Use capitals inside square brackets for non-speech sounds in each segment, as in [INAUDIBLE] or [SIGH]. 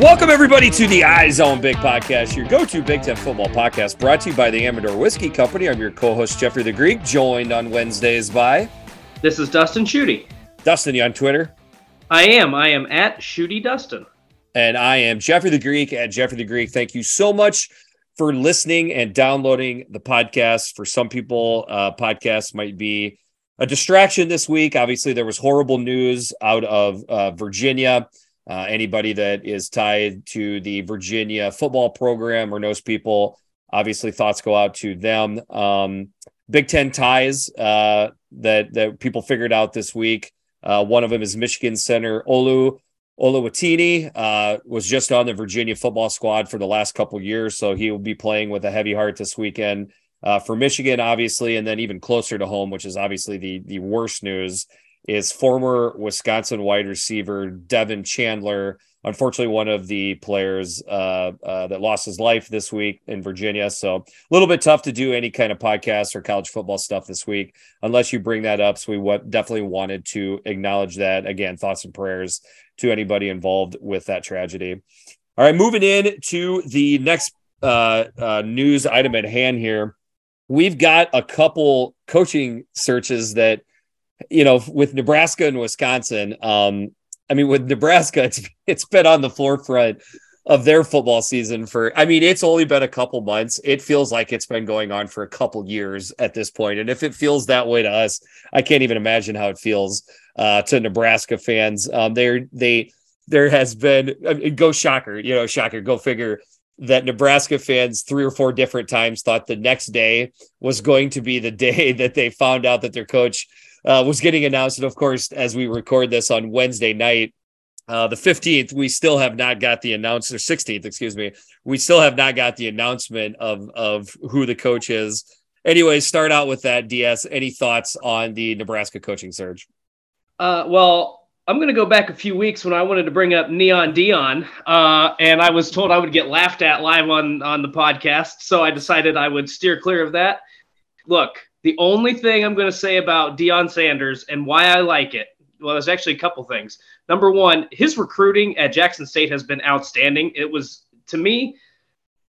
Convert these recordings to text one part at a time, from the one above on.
Welcome, everybody, to the iZone Big Podcast, your go to Big Ten football podcast brought to you by the Amador Whiskey Company. I'm your co host, Jeffrey the Greek, joined on Wednesdays by. This is Dustin Shooty. Dustin, you on Twitter? I am. I am at Shooty Dustin. And I am Jeffrey the Greek at Jeffrey the Greek. Thank you so much for listening and downloading the podcast. For some people, uh, podcasts might be a distraction this week. Obviously, there was horrible news out of uh, Virginia. Uh, anybody that is tied to the Virginia football program or knows people, obviously thoughts go out to them. Um, Big Ten ties uh, that that people figured out this week. Uh, one of them is Michigan center Olu Oluwatimi. Uh, was just on the Virginia football squad for the last couple years, so he will be playing with a heavy heart this weekend uh, for Michigan, obviously, and then even closer to home, which is obviously the the worst news is former Wisconsin wide receiver Devin Chandler. Unfortunately, one of the players uh, uh, that lost his life this week in Virginia. So a little bit tough to do any kind of podcast or college football stuff this week unless you bring that up. So we w- definitely wanted to acknowledge that. Again, thoughts and prayers to anybody involved with that tragedy. All right, moving in to the next uh, uh news item at hand here. We've got a couple coaching searches that – you know, with Nebraska and Wisconsin, um, I mean, with Nebraska, [LAUGHS] it's it's been on the forefront of their football season for. I mean, it's only been a couple months. It feels like it's been going on for a couple years at this point. And if it feels that way to us, I can't even imagine how it feels uh, to Nebraska fans. Um, there, they, there has been I mean, go shocker, you know, shocker, go figure that Nebraska fans three or four different times thought the next day was going to be the [LAUGHS] day that they found out that their coach uh, was getting announced. And of course, as we record this on Wednesday night, uh, the 15th, we still have not got the announcement, or 16th, excuse me. We still have not got the announcement of, of who the coach is. Anyway, start out with that, DS. Any thoughts on the Nebraska coaching surge? Uh, well, I'm going to go back a few weeks when I wanted to bring up Neon Deion, uh, and I was told I would get laughed at live on on the podcast, so I decided I would steer clear of that. Look, the only thing I'm going to say about Deion Sanders and why I like it, well, there's actually a couple things. Number one, his recruiting at Jackson State has been outstanding. It was, to me,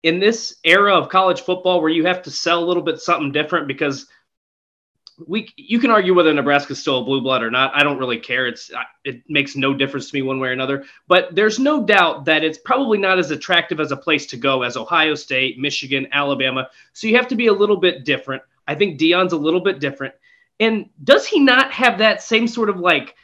in this era of college football where you have to sell a little bit something different because we you can argue whether Nebraska's still a blue blood or not. I don't really care. It's it makes no difference to me one way or another. But there's no doubt that it's probably not as attractive as a place to go as Ohio State, Michigan, Alabama. So you have to be a little bit different. I think Deion's a little bit different. And does he not have that same sort of like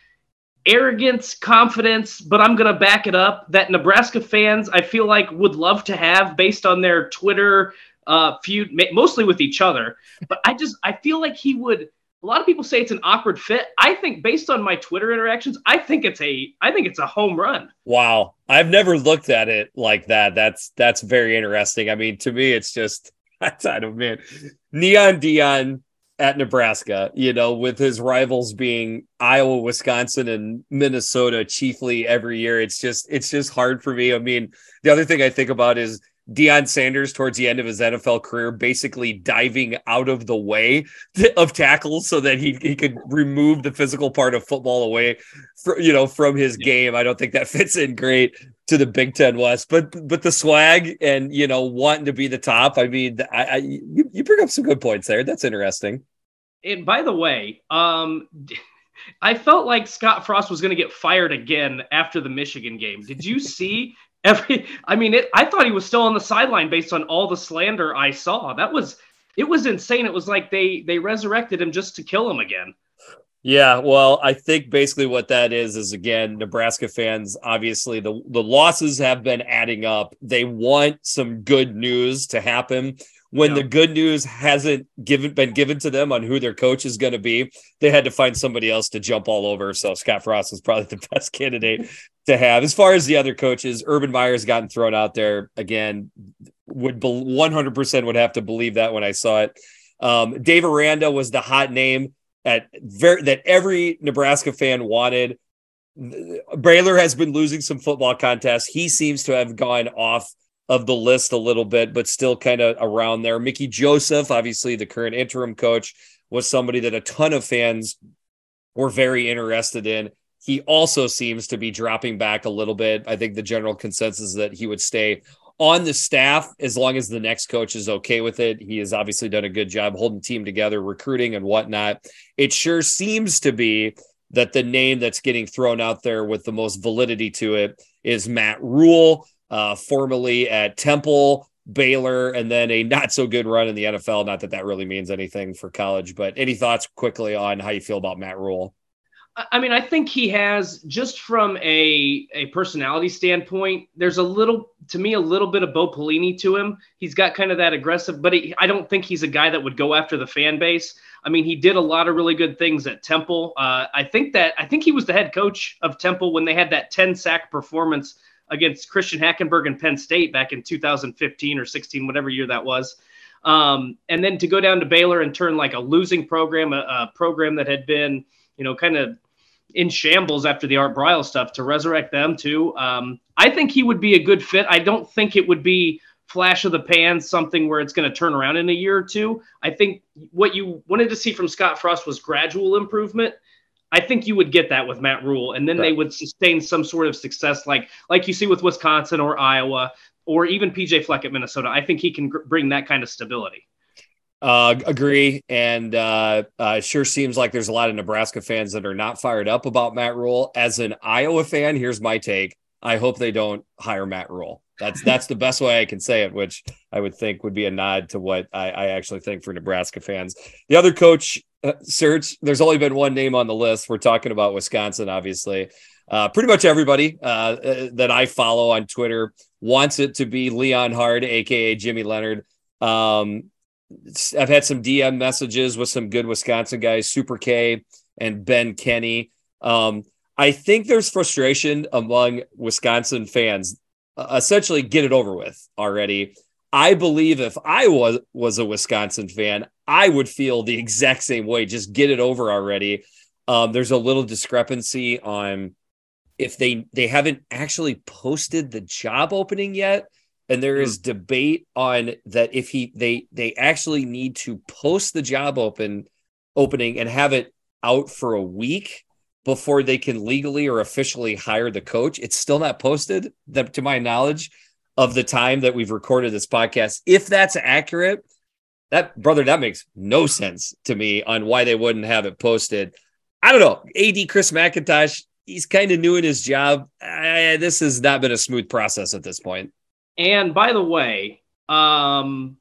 arrogance, confidence, but I'm going to back it up that Nebraska fans, I feel like, would love to have based on their Twitter uh, feud, mostly with each other. But I just, I feel like he would. A lot of people say it's an awkward fit. I think based on my Twitter interactions, I think it's a I think it's a home run. Wow. I've never looked at it like that. That's that's very interesting. I mean, to me it's just I don't man. Neon Deion at Nebraska, you know, with his rivals being Iowa, Wisconsin, and Minnesota chiefly every year. It's just it's just hard for me. I mean, the other thing I think about is Deion Sanders towards the end of his NFL career, basically diving out of the way [LAUGHS] of tackles so that he, he could remove the physical part of football away, for, you know, from his game. I don't think that [LAUGHS] fits in great to the Big Ten West, but but the swag and you know wanting to be the top. I mean, I, I you, you bring up some good points there. That's interesting. And by the way, um, [LAUGHS] I felt like Scott Frost was going to get fired again after the Michigan game. Did you see every? I mean, it, I thought he was still on the sideline based on all the slander I saw. That was it was insane. It was like they they resurrected him just to kill him again. Yeah, well, I think basically what that is is again, Nebraska fans obviously the the losses have been adding up. They want some good news to happen. When yeah. the good news hasn't given been given to them on who their coach is going to be, they had to find somebody else to jump all over. So Scott Frost was probably the [LAUGHS] best candidate to have. As far as the other coaches, Urban Meyer's gotten thrown out there again. Would 100% would have to believe that when I saw it. Um, Dave Aranda was the hot name at very that every Nebraska fan wanted. Baylor has been losing some football contests. He seems to have gone off of the list a little bit, but still kind of around there. Mickey Joseph, obviously the current interim coach, was somebody that a ton of fans were very interested in. he also seems to be dropping back a little bit. I think the general consensus is that he would stay on the staff as long as the next coach is okay with it. He has obviously done a good job holding team together, recruiting and whatnot. It sure seems to be that the name that's getting thrown out there with the most validity to it is Matt Rhule, uh, formerly at Temple, Baylor, and then a not so good run in the NFL. Not that that really means anything for college, but any thoughts quickly on how you feel about Matt Rhule? I mean, I think he has just from a a personality standpoint. There's a little, to me, a little bit of Bo Pelini to him. He's got kind of that aggressive, but he, I don't think he's a guy that would go after the fan base. I mean, he did a lot of really good things at Temple. Uh, I think that I think he was the head coach of Temple when they had that 10 sack performance against Christian Hackenberg and Penn State back in 2015 or 16, whatever year that was. Um, and then to go down to Baylor and turn like a losing program, a, a program that had been, you know, kind of in shambles after the Art Briles stuff to resurrect them too. Um, I think he would be a good fit. I don't think it would be flash of the pan, something where it's going to turn around in a year or two. I think what you wanted to see from Scott Frost was gradual improvement. I think you would get that with Matt Rhule, and then right. they would sustain some sort of success, like like you see with Wisconsin or Iowa or even PJ Fleck at Minnesota. I think he can gr- bring that kind of stability. Uh, agree. And uh, uh, it sure seems like there's a lot of Nebraska fans that are not fired up about Matt Rhule. As an Iowa fan, here's my take. I hope they don't hire Matt Rhule. That's [LAUGHS] that's the best way I can say it, which I would think would be a nod to what I, I actually think for Nebraska fans. The other coach uh, search, there's only been one name on the list. We're talking about Wisconsin, obviously. Uh, pretty much everybody uh, uh that I follow on Twitter wants it to be Leonhard, aka Jimmy Leonhard. Um, I've had some DM messages with some good Wisconsin guys, Super K and Ben Kenny. Um, I think there's frustration among Wisconsin fans. Uh, essentially, get it over with already. I believe if I was was a Wisconsin fan, I would feel the exact same way. Just get it over already. Um, there's a little discrepancy on if they they haven't actually posted the job opening yet and there is debate on that if he they they actually need to post the job open opening and have it out for a week before they can legally or officially hire the coach. It's still not posted, that, to my knowledge, of the time that we've recorded this podcast. If that's accurate, that brother, that makes no sense to me on why they wouldn't have it posted. I don't know. AD Chris McIntosh, he's kind of new in his job. I, this has not been a smooth process at this point. And by the way, um,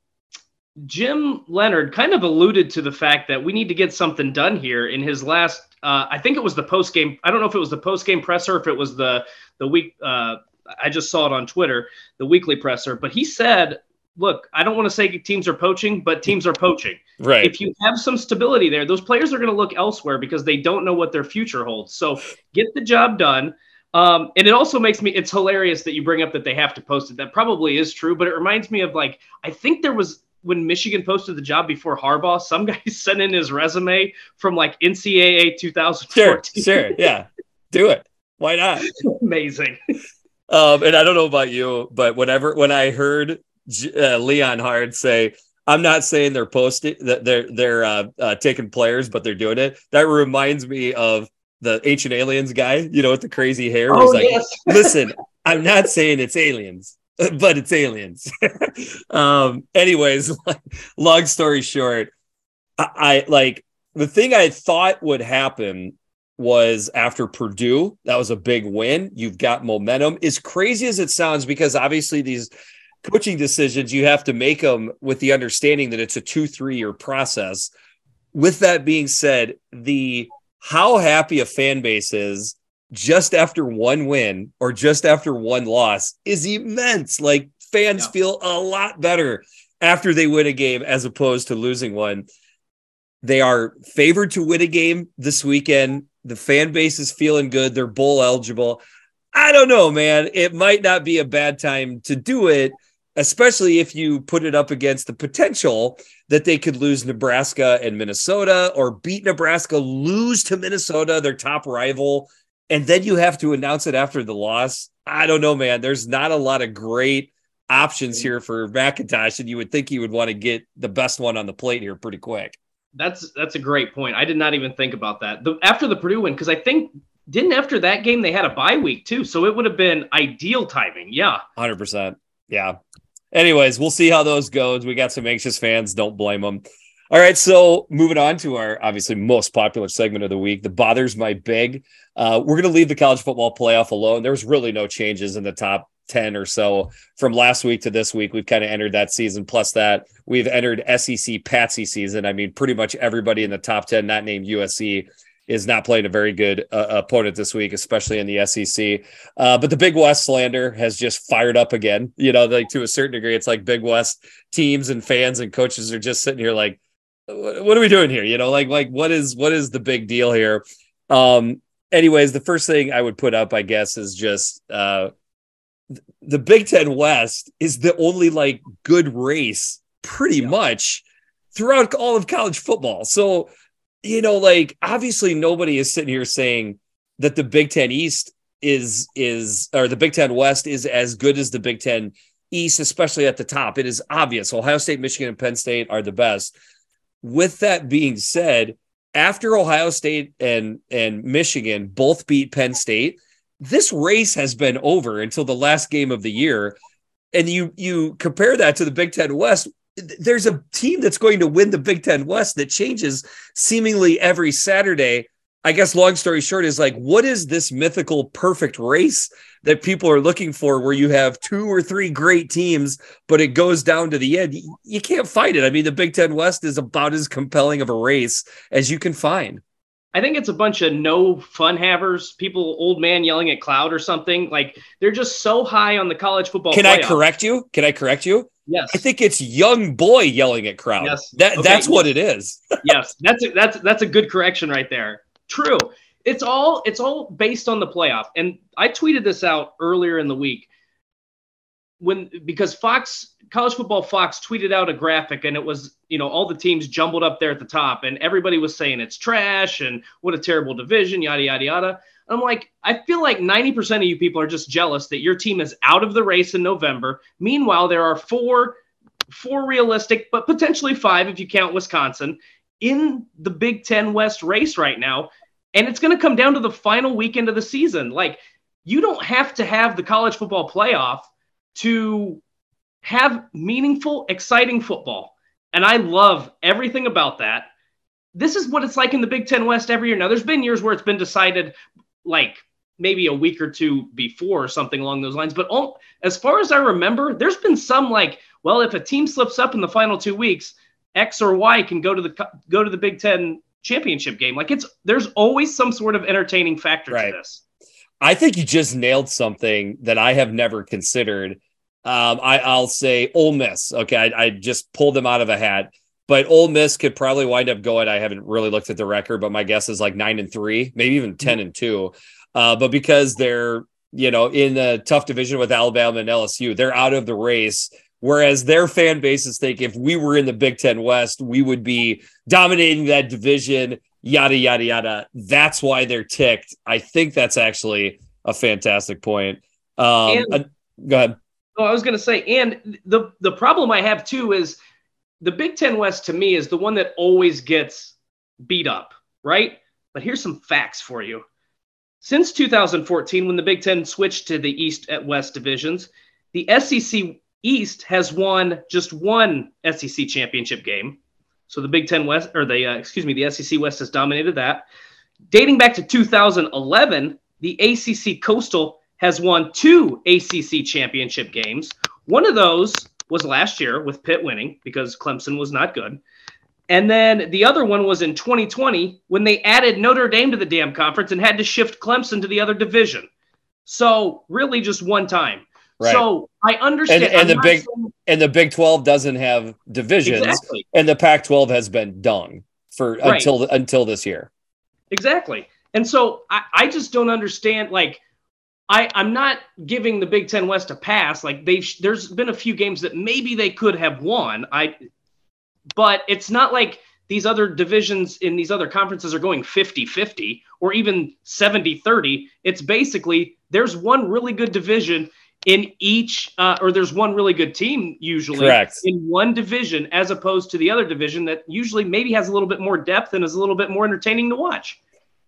Jim Leonhard kind of alluded to the fact that we need to get something done here in his last. Uh, I think it was the post game. I don't know if it was the post game presser, if it was the the week. Uh, I just saw it on Twitter, the weekly presser. But he said, "Look, I don't want to say teams are poaching, but teams are poaching. Right. If you have some stability there, those players are going to look elsewhere because they don't know what their future holds. So get the job done." Um, and it also makes me, it's hilarious that you bring up that they have to post it. That probably is true, but it reminds me of like, I think there was when Michigan posted the job before Harbaugh, some [LAUGHS] guy sent in his resume from like NCAA 2014. Sure, sure. Yeah. Do it. Why not? [LAUGHS] Amazing. Um, and I don't know about you, but whenever, when I heard uh, Leonhard say, I'm not saying they're posting that they're they're uh, uh, taking players, but they're doing it. That reminds me of the ancient aliens guy, you know, with the crazy hair. Oh, like, yes. [LAUGHS] listen, I'm not saying it's aliens, [LAUGHS] but it's aliens. [LAUGHS] um, anyways, long story short, I, I like the thing I thought would happen was after Purdue, that was a big win. You've got momentum. As crazy as it sounds, because obviously these coaching decisions, you have to make them with the understanding that it's a two, three year process. With that being said, the how happy a fan base is just after one win or just after one loss is immense. Like fans yeah. feel a lot better after they win a game as opposed to losing one. They are favored to win a game this weekend. The fan base is feeling good. They're bowl eligible. I don't know, man. It might not be a bad time to do it especially if you put it up against the potential that they could lose Nebraska and Minnesota or beat Nebraska, lose to Minnesota, their top rival, and then you have to announce it after the loss. I don't know, man. There's not a lot of great options here for McIntosh, and you would think he would want to get the best one on the plate here pretty quick. That's that's a great point. I did not even think about that. The, after the Purdue win, because I think didn't after that game they had a bye week too, so it would have been ideal timing. Yeah, hundred percent. Yeah. Anyways, we'll see how those goes. We got some anxious fans. Don't blame them. All right, so moving on to our obviously most popular segment of the week, the bothers my big. Uh, we're going to leave the college football playoff alone. There was really no changes in the top 10 or so from last week to this week. We've kind of entered that season. Plus, that we've entered SEC Patsy season. I mean, pretty much everybody in the top 10, not named USC, is not playing a very good uh, opponent this week, especially in the SEC. Uh, but the Big West slander has just fired up again. You know, like to a certain degree, it's like Big West teams and fans and coaches are just sitting here like, what are we doing here? You know, like like what is what is the big deal here? Um, anyways, the first thing I would put up, I guess, is just uh, the Big Ten West is the only like good race, pretty yeah. much throughout all of college football. So, you know, like obviously nobody is sitting here saying that the Big Ten East is is or the Big Ten West is as good as the Big Ten East, especially at the top. It is obvious. Ohio State, Michigan, and Penn State are the best. With that being said, after Ohio State and and Michigan both beat Penn State, this race has been over until the last game of the year. And you you compare that to the Big Ten West, there's a team that's going to win the Big Ten West that changes seemingly every Saturday. I guess long story short is like, what is this mythical perfect race that people are looking for where you have two or three great teams, but it goes down to the end? You can't fight it. I mean, the Big Ten West is about as compelling of a race as you can find. I think it's a bunch of no fun havers, people, old man yelling at cloud or something. Like they're just so high on the college football. Can playoff. I correct you? Can I correct you? Yes. I think it's young boy yelling at crowd. Yes. That okay. that's what it is. [LAUGHS] yes. That's a, that's that's a good correction right there. True. It's all it's all based on the playoff. And I tweeted this out earlier in the week when because Fox College Football Fox tweeted out a graphic and it was you know all the teams jumbled up there at the top and everybody was saying it's trash and what a terrible division yada yada yada. I'm like, I feel like 90% of you people are just jealous that your team is out of the race in November. Meanwhile, there are four, four realistic, but potentially five if you count Wisconsin, in the Big Ten West race right now. And it's going to come down to the final weekend of the season. Like, you don't have to have the college football playoff to have meaningful, exciting football. And I love everything about that. This is what it's like in the Big Ten West every year. Now, there's been years where it's been decided like maybe a week or two before or something along those lines. But all, as far as I remember, there's been some like, well, if a team slips up in the final two weeks, X or Y can go to the go to the Big Ten championship game. Like it's there's always some sort of entertaining factor right. to this. I think you just nailed something that I have never considered. Um, I, will say Ole Miss. Okay, I, I just pulled them out of a hat but Ole Miss could probably wind up going. I haven't really looked at the record, but my guess is like nine and three, maybe even 10 and two. Uh, but because they're, you know, in a tough division with Alabama and LSU, they're out of the race. Whereas their fan bases think if we were in the Big Ten West, we would be dominating that division, yada, yada, yada. That's why they're ticked. I think that's actually a fantastic point. Um, and, uh, go ahead. Oh, I was going to say, and the, the problem I have too is the Big Ten West to me is the one that always gets beat up, right? But here's some facts for you. Since 2014, when the Big Ten switched to the East at West divisions, the SEC East has won just one SEC championship game. So the Big Ten West, or the uh, excuse me, the SEC West has dominated that. Dating back to 2011, the ACC Coastal has won two ACC championship games. One of those was last year with Pitt winning because Clemson was not good. And then the other one was in 2020 when they added Notre Dame to the damn conference and had to shift Clemson to the other division. So really just one time. Right. So I understand. And, and the big saying, and the Big 12 doesn't have divisions, exactly. and the Pac 12 has been dung for right. until until this year. Exactly. And so I, I just don't understand like I, I'm not giving the Big Ten West a pass. Like they've, there's been a few games that maybe they could have won. I, but it's not like these other divisions in these other conferences are going 50 50 or even 70 30. It's basically there's one really good division in each, uh, or there's one really good team usually Correct. in one division as opposed to the other division that usually maybe has a little bit more depth and is a little bit more entertaining to watch.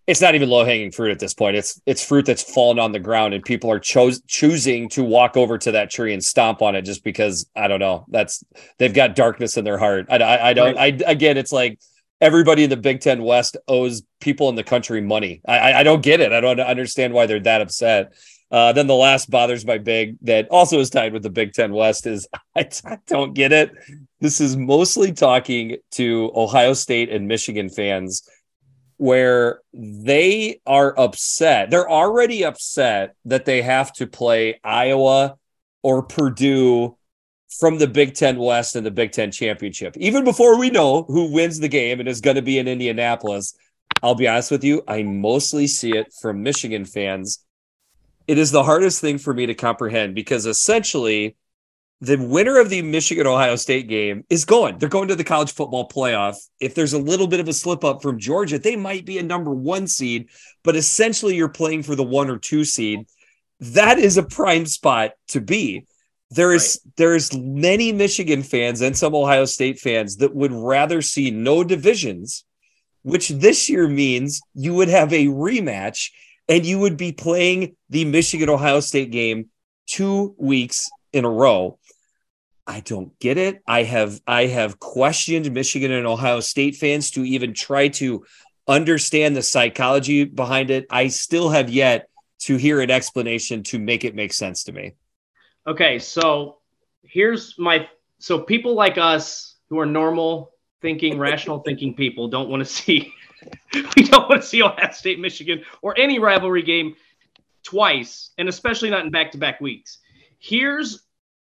It's not even low hanging fruit at this point. It's it's fruit that's fallen on the ground, and people are cho- choosing to walk over to that tree and stomp on it just because I don't know. That's they've got darkness in their heart. I, I, I don't. Right. I again, it's like everybody in the Big Ten West owes people in the country money. I, I don't get it. I don't understand why they're that upset. Uh, then the last bothers my big that also is tied with the Big Ten West is [LAUGHS] I, I don't get it. This is mostly talking to Ohio State and Michigan fans where they are upset. They're already upset that they have to play Iowa or Purdue from the Big Ten West and the Big Ten Championship. Even before we know who wins the game and is going to be in Indianapolis, I'll be honest with you, I mostly see it from Michigan fans. It is the hardest thing for me to comprehend because essentially the winner of the Michigan Ohio State game is going. They're going to the college football playoff. If there's a little bit of a slip up from Georgia, they might be a number one seed, but essentially you're playing for the one or two seed. That is a prime spot to be. There is right. there's many Michigan fans and some Ohio State fans that would rather see no divisions, which this year means you would have a rematch and you would be playing the Michigan Ohio State game two weeks in a row. I don't get it. I have I have questioned Michigan and Ohio State fans to even try to understand the psychology behind it. I still have yet to hear an explanation to make it make sense to me. Okay, so here's my so people like us who are normal thinking, rational [LAUGHS] thinking people don't want to see [LAUGHS] we don't want to see Ohio State, Michigan, or any rivalry game twice, and especially not in back-to-back weeks. Here's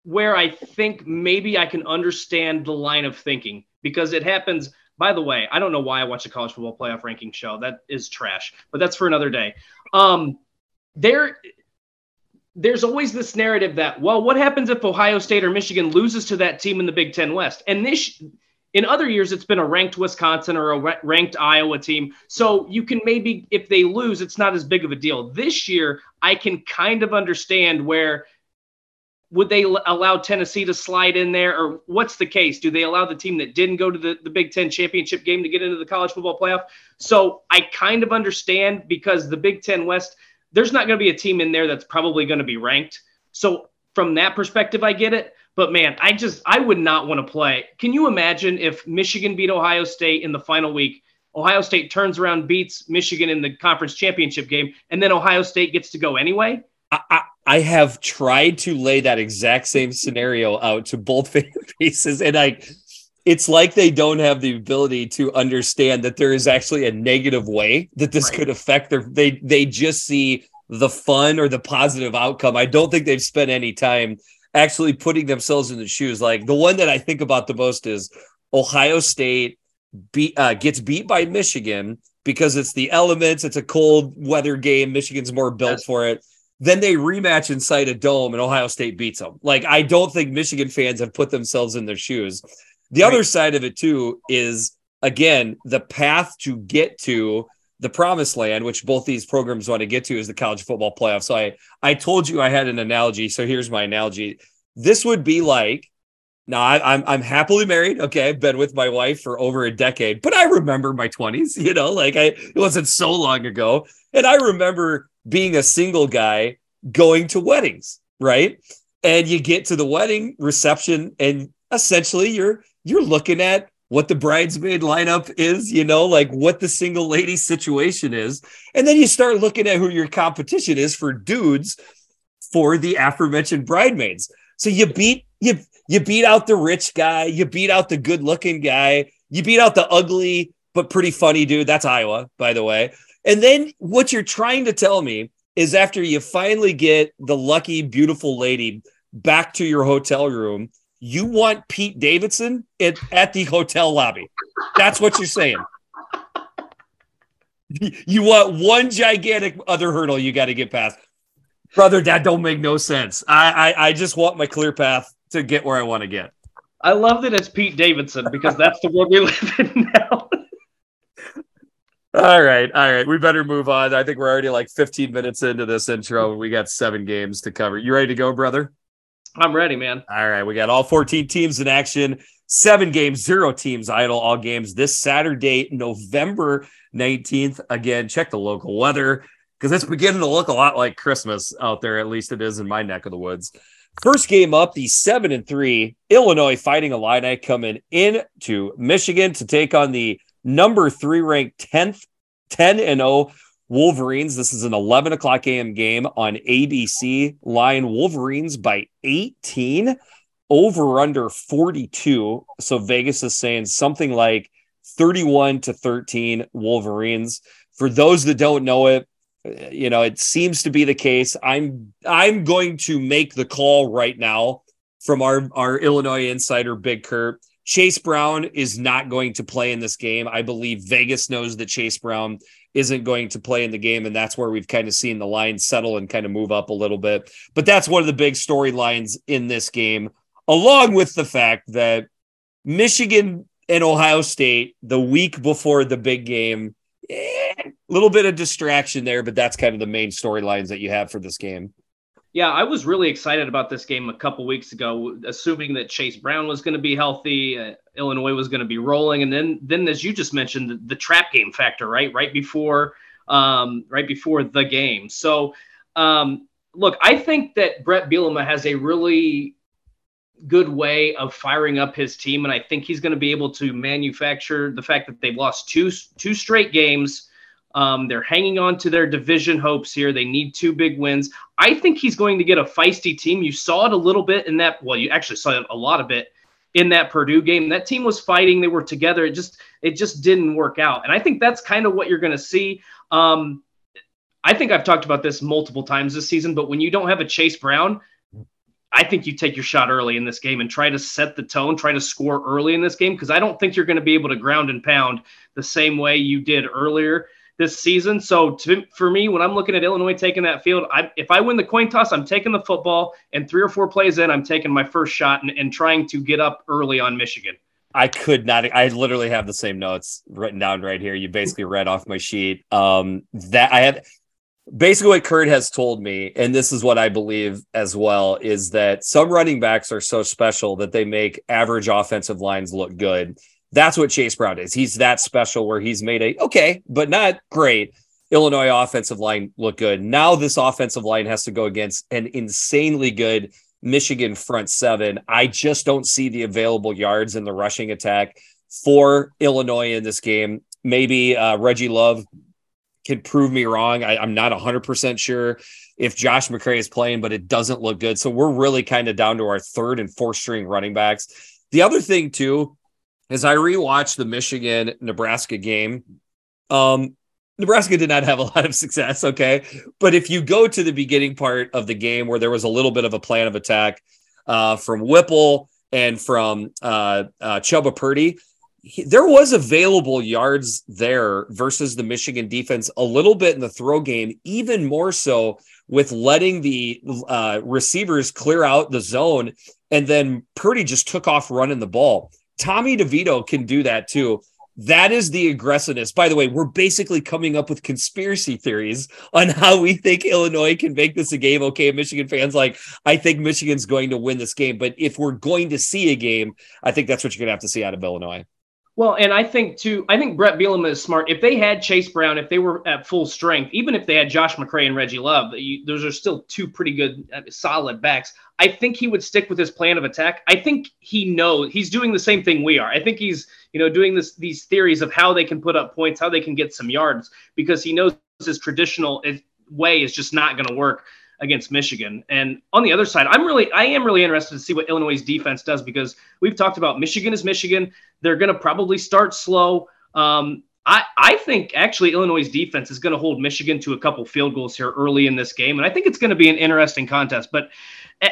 where I think maybe I can understand the line of thinking because it happens. By the way, I don't know why I watch a college football playoff ranking show. That is trash, but that's for another day. Um, there, there's always this narrative that, well, what happens if Ohio State or Michigan loses to that team in the Big Ten West? And this, in other years, it's been a ranked Wisconsin or a ranked Iowa team. So you can maybe, if they lose, it's not as big of a deal. This year, I can kind of understand where would they allow Tennessee to slide in there, or what's the case? Do they allow the team that didn't go to the, the Big Ten championship game to get into the college football playoff? So I kind of understand because the Big Ten West, there's not going to be a team in there that's probably going to be ranked. So from that perspective, I get it. But man, I just I would not want to play. Can you imagine if Michigan beat Ohio State in the final week? Ohio State turns around, beats Michigan in the conference championship game, and then Ohio State gets to go anyway. I, I have tried to lay that exact same scenario out to both [LAUGHS] fan bases, and I it's like they don't have the ability to understand that there is actually a negative way that this right. could affect their they they just see the fun or the positive outcome. I don't think they've spent any time actually putting themselves in the shoes. Like the one that I think about the most is Ohio State beat uh, gets beat by Michigan because it's the elements. It's a cold weather game. Michigan's more built yes. for it. Then they rematch inside a dome and Ohio State beats them. Like, I don't think Michigan fans have put themselves in their shoes. The right. other side of it, too, is again, the path to get to the promised land, which both these programs want to get to, is the college football playoff. So I, I told you I had an analogy. So here's my analogy. This would be like, now I, I'm I'm happily married. Okay, I've been with my wife for over a decade, but I remember my 20s. [LAUGHS] You know, like I it wasn't so long ago, and I remember being a single guy going to weddings, right? And you get to the wedding reception and essentially you're you're looking at what the bridesmaid lineup is, you know, like what the single lady situation is. And then you start looking at who your competition is for dudes for the aforementioned bridesmaids. So you beat you you beat out the rich guy, you beat out the good-looking guy, you beat out the ugly but pretty funny dude. That's Iowa, by the way. And then what you're trying to tell me is after you finally get the lucky, beautiful lady back to your hotel room, you want Pete Davidson at, at the hotel lobby. That's what you're saying. You want one gigantic other hurdle you got to get past. Brother, that don't make no sense. I, I I just want my clear path to get where I want to get. I love that it's Pete Davidson because that's the world we live in now. [LAUGHS] All right, all right. We better move on. I think we're already like 15 minutes into this intro. We got seven games to cover. You ready to go, brother? I'm ready, man. All right, we got all 14 teams in action. seven games, zero teams idle all games this Saturday, November 19th. Again, check the local weather because it's beginning to look a lot like Christmas out there. At least it is in my neck of the woods. First game up, the seven and three Illinois Fighting Illini coming in to Michigan to take on the number three ranked 10th, 10 and 0 Wolverines. This is an 11 o'clock a.m. game on ABC. Line Wolverines by 18 over under 42. So Vegas is saying something like 31 to 13 Wolverines. For those that don't know it, you know, it seems to be the case. I'm I'm going to make the call right now from our our Illinois insider Big Kurt. Chase Brown is not going to play in this game. I believe Vegas knows that Chase Brown isn't going to play in the game. And that's where we've kind of seen the line settle and kind of move up a little bit. But that's one of the big storylines in this game along with the fact that Michigan and Ohio State the week before the big game, a eh, little bit of distraction there, but that's kind of the main storylines that you have for this game. Yeah, I was really excited about this game a couple weeks ago, assuming that Chase Brown was going to be healthy, uh, Illinois was going to be rolling, and then then as you just mentioned, the, the trap game factor, right, right before, um, right before the game. So, um, look, I think that Bret Bielema has a really good way of firing up his team, and I think he's going to be able to manufacture the fact that they've lost two two straight games. Um, they're hanging on to their division hopes here. They need two big wins. I think he's going to get a feisty team. You saw it a little bit in that. Well, you actually saw it a lot of it in that Purdue game. That team was fighting. They were together. It just it just didn't work out. And I think that's kind of what you're going to see. Um, I think I've talked about this multiple times this season, but when you don't have a Chase Brown, I think you take your shot early in this game and try to set the tone, try to score early in this game because I don't think you're going to be able to ground and pound the same way you did earlier this season. So to, for me, when I'm looking at Illinois taking that field, I, if I win the coin toss, I'm taking the football, and three or four plays in, I'm taking my first shot and, and trying to get up early on Michigan. I could not. I literally have the same notes written down right here. You basically read off my sheet. Um, that I had basically what Kurt has told me, and this is what I believe as well, is that some running backs are so special that they make average offensive lines look good. That's what Chase Brown is. He's that special where he's made a okay, but not great Illinois offensive line look good. Now this offensive line has to go against an insanely good Michigan front seven. I just don't see the available yards in the rushing attack for Illinois in this game. Maybe uh, Reggie Love can prove me wrong. I, am not 100% sure if Josh McCray is playing, but it doesn't look good. So we're really kind of down to our third and fourth string running backs. The other thing, too, is I rewatched the Michigan Nebraska game. Um, Nebraska did not have a [LAUGHS] lot of success, okay? But if you go to the beginning part of the game where there was a little bit of a plan of attack uh, from Whipple and from uh, uh, Chubba Purdy, he, there was available yards there versus the Michigan defense a little bit in the throw game, even more so with letting the uh, receivers clear out the zone. And then Purdy just took off running the ball. Tommy DeVito can do that too. That is the aggressiveness. By the way, we're basically coming up with conspiracy theories on how we think Illinois can make this a game. Okay, Michigan fans, like, I think Michigan's going to win this game. But if we're going to see a game, I think that's what you're going to have to see out of Illinois. Well, and I think too, I think Bret Bielema is smart. If they had Chase Brown, if they were at full strength, even if they had Josh McCray and Reggie Love, you, those are still two pretty good, uh, solid backs. I think he would stick with his plan of attack. I think he knows he's doing the same thing we are. I think he's, you know, doing this these theories of how they can put up points, how they can get some yards, because he knows his traditional way is just not going to work against Michigan. And on the other side, I'm really I am really interested to see what Illinois' defense does because we've talked about Michigan is Michigan. They're going to probably start slow. Um, I, I think actually Illinois' defense is going to hold Michigan to a couple field goals here early in this game, and I think it's going to be an interesting contest. But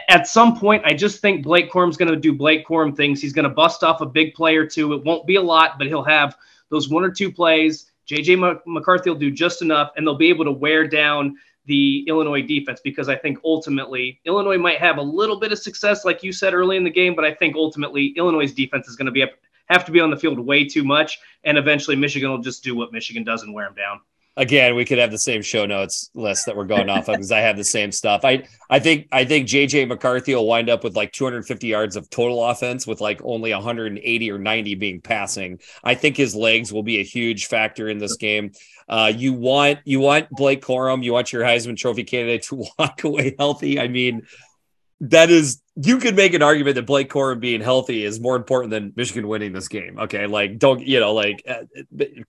at, some point, I just think Blake Corum's going to do Blake Corum things. He's going to bust off a big play or two. It won't be a lot, but he'll have those one or two plays. JJ McCarthy will do just enough, and they'll be able to wear down the Illinois defense because I think ultimately Illinois might have a little bit of success, like you said early in the game, but I think ultimately Illinois' defense is going to be have to be on the field way too much, and eventually Michigan will just do what Michigan does and wear them down. Again, we could have the same show notes list that we're going off of because I have the same stuff. I I think I think JJ McCarthy will wind up with like 250 yards of total offense with like only 180 or 90 being passing. I think his legs will be a huge factor in this game. Uh, you want you want Blake Corum, you want your Heisman Trophy candidate to [LAUGHS] walk away healthy. I mean, that is you could make an argument that Blake Corum being healthy is more important than Michigan winning this game. Okay, like don't you know like uh,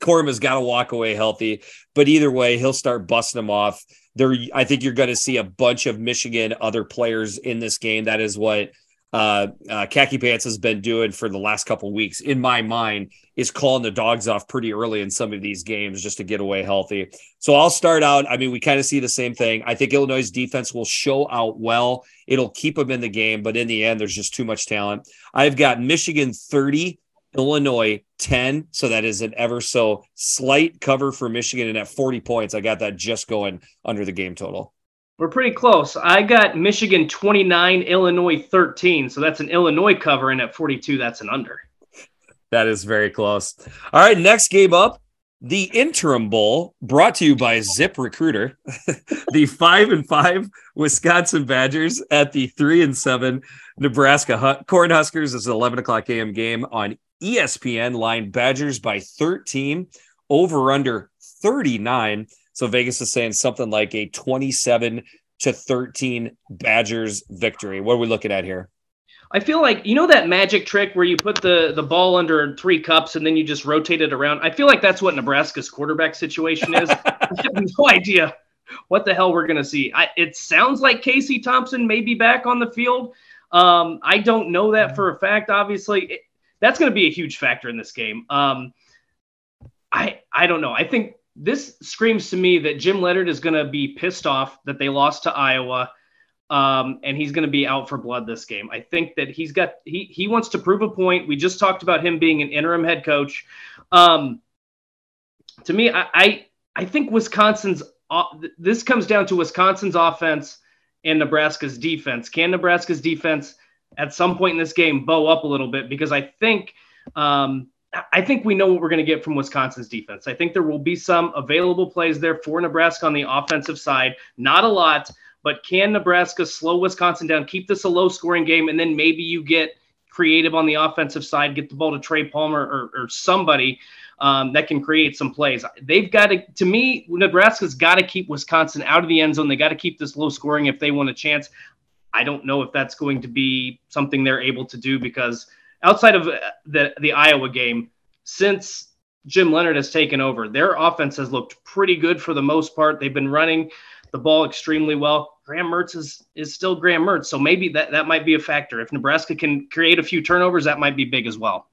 Corum has got to walk away healthy, but either way he'll start busting them off. There, I think you're going to see a bunch of Michigan other players in this game. That is what uh, uh, Khaki Pants has been doing for the last couple weeks, in my mind, is calling the dogs off pretty early in some of these games just to get away healthy. So I'll start out. I mean, we kind of see the same thing. I think Illinois' defense will show out well. It'll keep them in the game, but in the end, there's just too much talent. I've got Michigan 30, Illinois 10. So that is an ever so slight cover for Michigan. And at 40 points, I got that just going under the game total. We're pretty close. I got Michigan 29, Illinois 13. So that's an Illinois cover. And at 42, that's an under. That is very close. All right. Next game up the interim bowl brought to you by zip recruiter [LAUGHS] the five and five wisconsin badgers at the three and seven nebraska cornhuskers is an 11 o'clock am game on espn line badgers by 13 over under 39 so Vegas is saying something like a 27 to 13 Badgers victory. What are we looking at here? I feel like you know that magic trick where you put the the ball under three cups and then you just rotate it around. I feel like that's what Nebraska's quarterback situation is. [LAUGHS] I have no idea what the hell we're gonna see. I, it sounds like Casey Thompson may be back on the field. Um, I don't know that for a fact. Obviously, it, that's going to be a huge factor in this game. Um, I I don't know. I think this screams to me that Jim Leonhard is going to be pissed off that they lost to Iowa, um, and he's going to be out for blood this game. I think that he's got he he wants to prove a point. We just talked about him being an interim head coach. Um, to me, I, I I think Wisconsin's uh, this comes down to Wisconsin's offense and Nebraska's defense. Can Nebraska's defense at some point in this game bow up a little bit? Because I think um, I think we know what we're going to get from Wisconsin's defense. I think there will be some available plays there for Nebraska on the offensive side. Not a lot, but can Nebraska slow Wisconsin down, keep this a low scoring game, and then maybe you get creative on the offensive side, get the ball to Trey Palmer or, or somebody um, that can create some plays. They've got to, to me, Nebraska's got to keep Wisconsin out of the end zone. They got to keep this low scoring if they want a chance. I don't know if that's going to be something they're able to do because – outside of the the Iowa game, since Jim Leonhard has taken over, their offense has looked pretty good for the most part. They've been running the ball extremely well. Graham Mertz is is still Graham Mertz, so maybe that that might be a factor. If Nebraska can create a few turnovers, that might be big as well.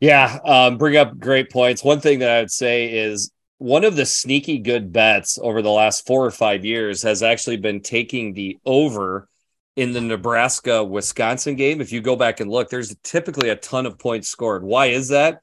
Yeah, um, bring up great points. One thing that I would say is one of the sneaky good bets over the last four or five years has actually been taking the over in the Nebraska Wisconsin game, if you go back and look, there's typically a ton of points scored. Why is that?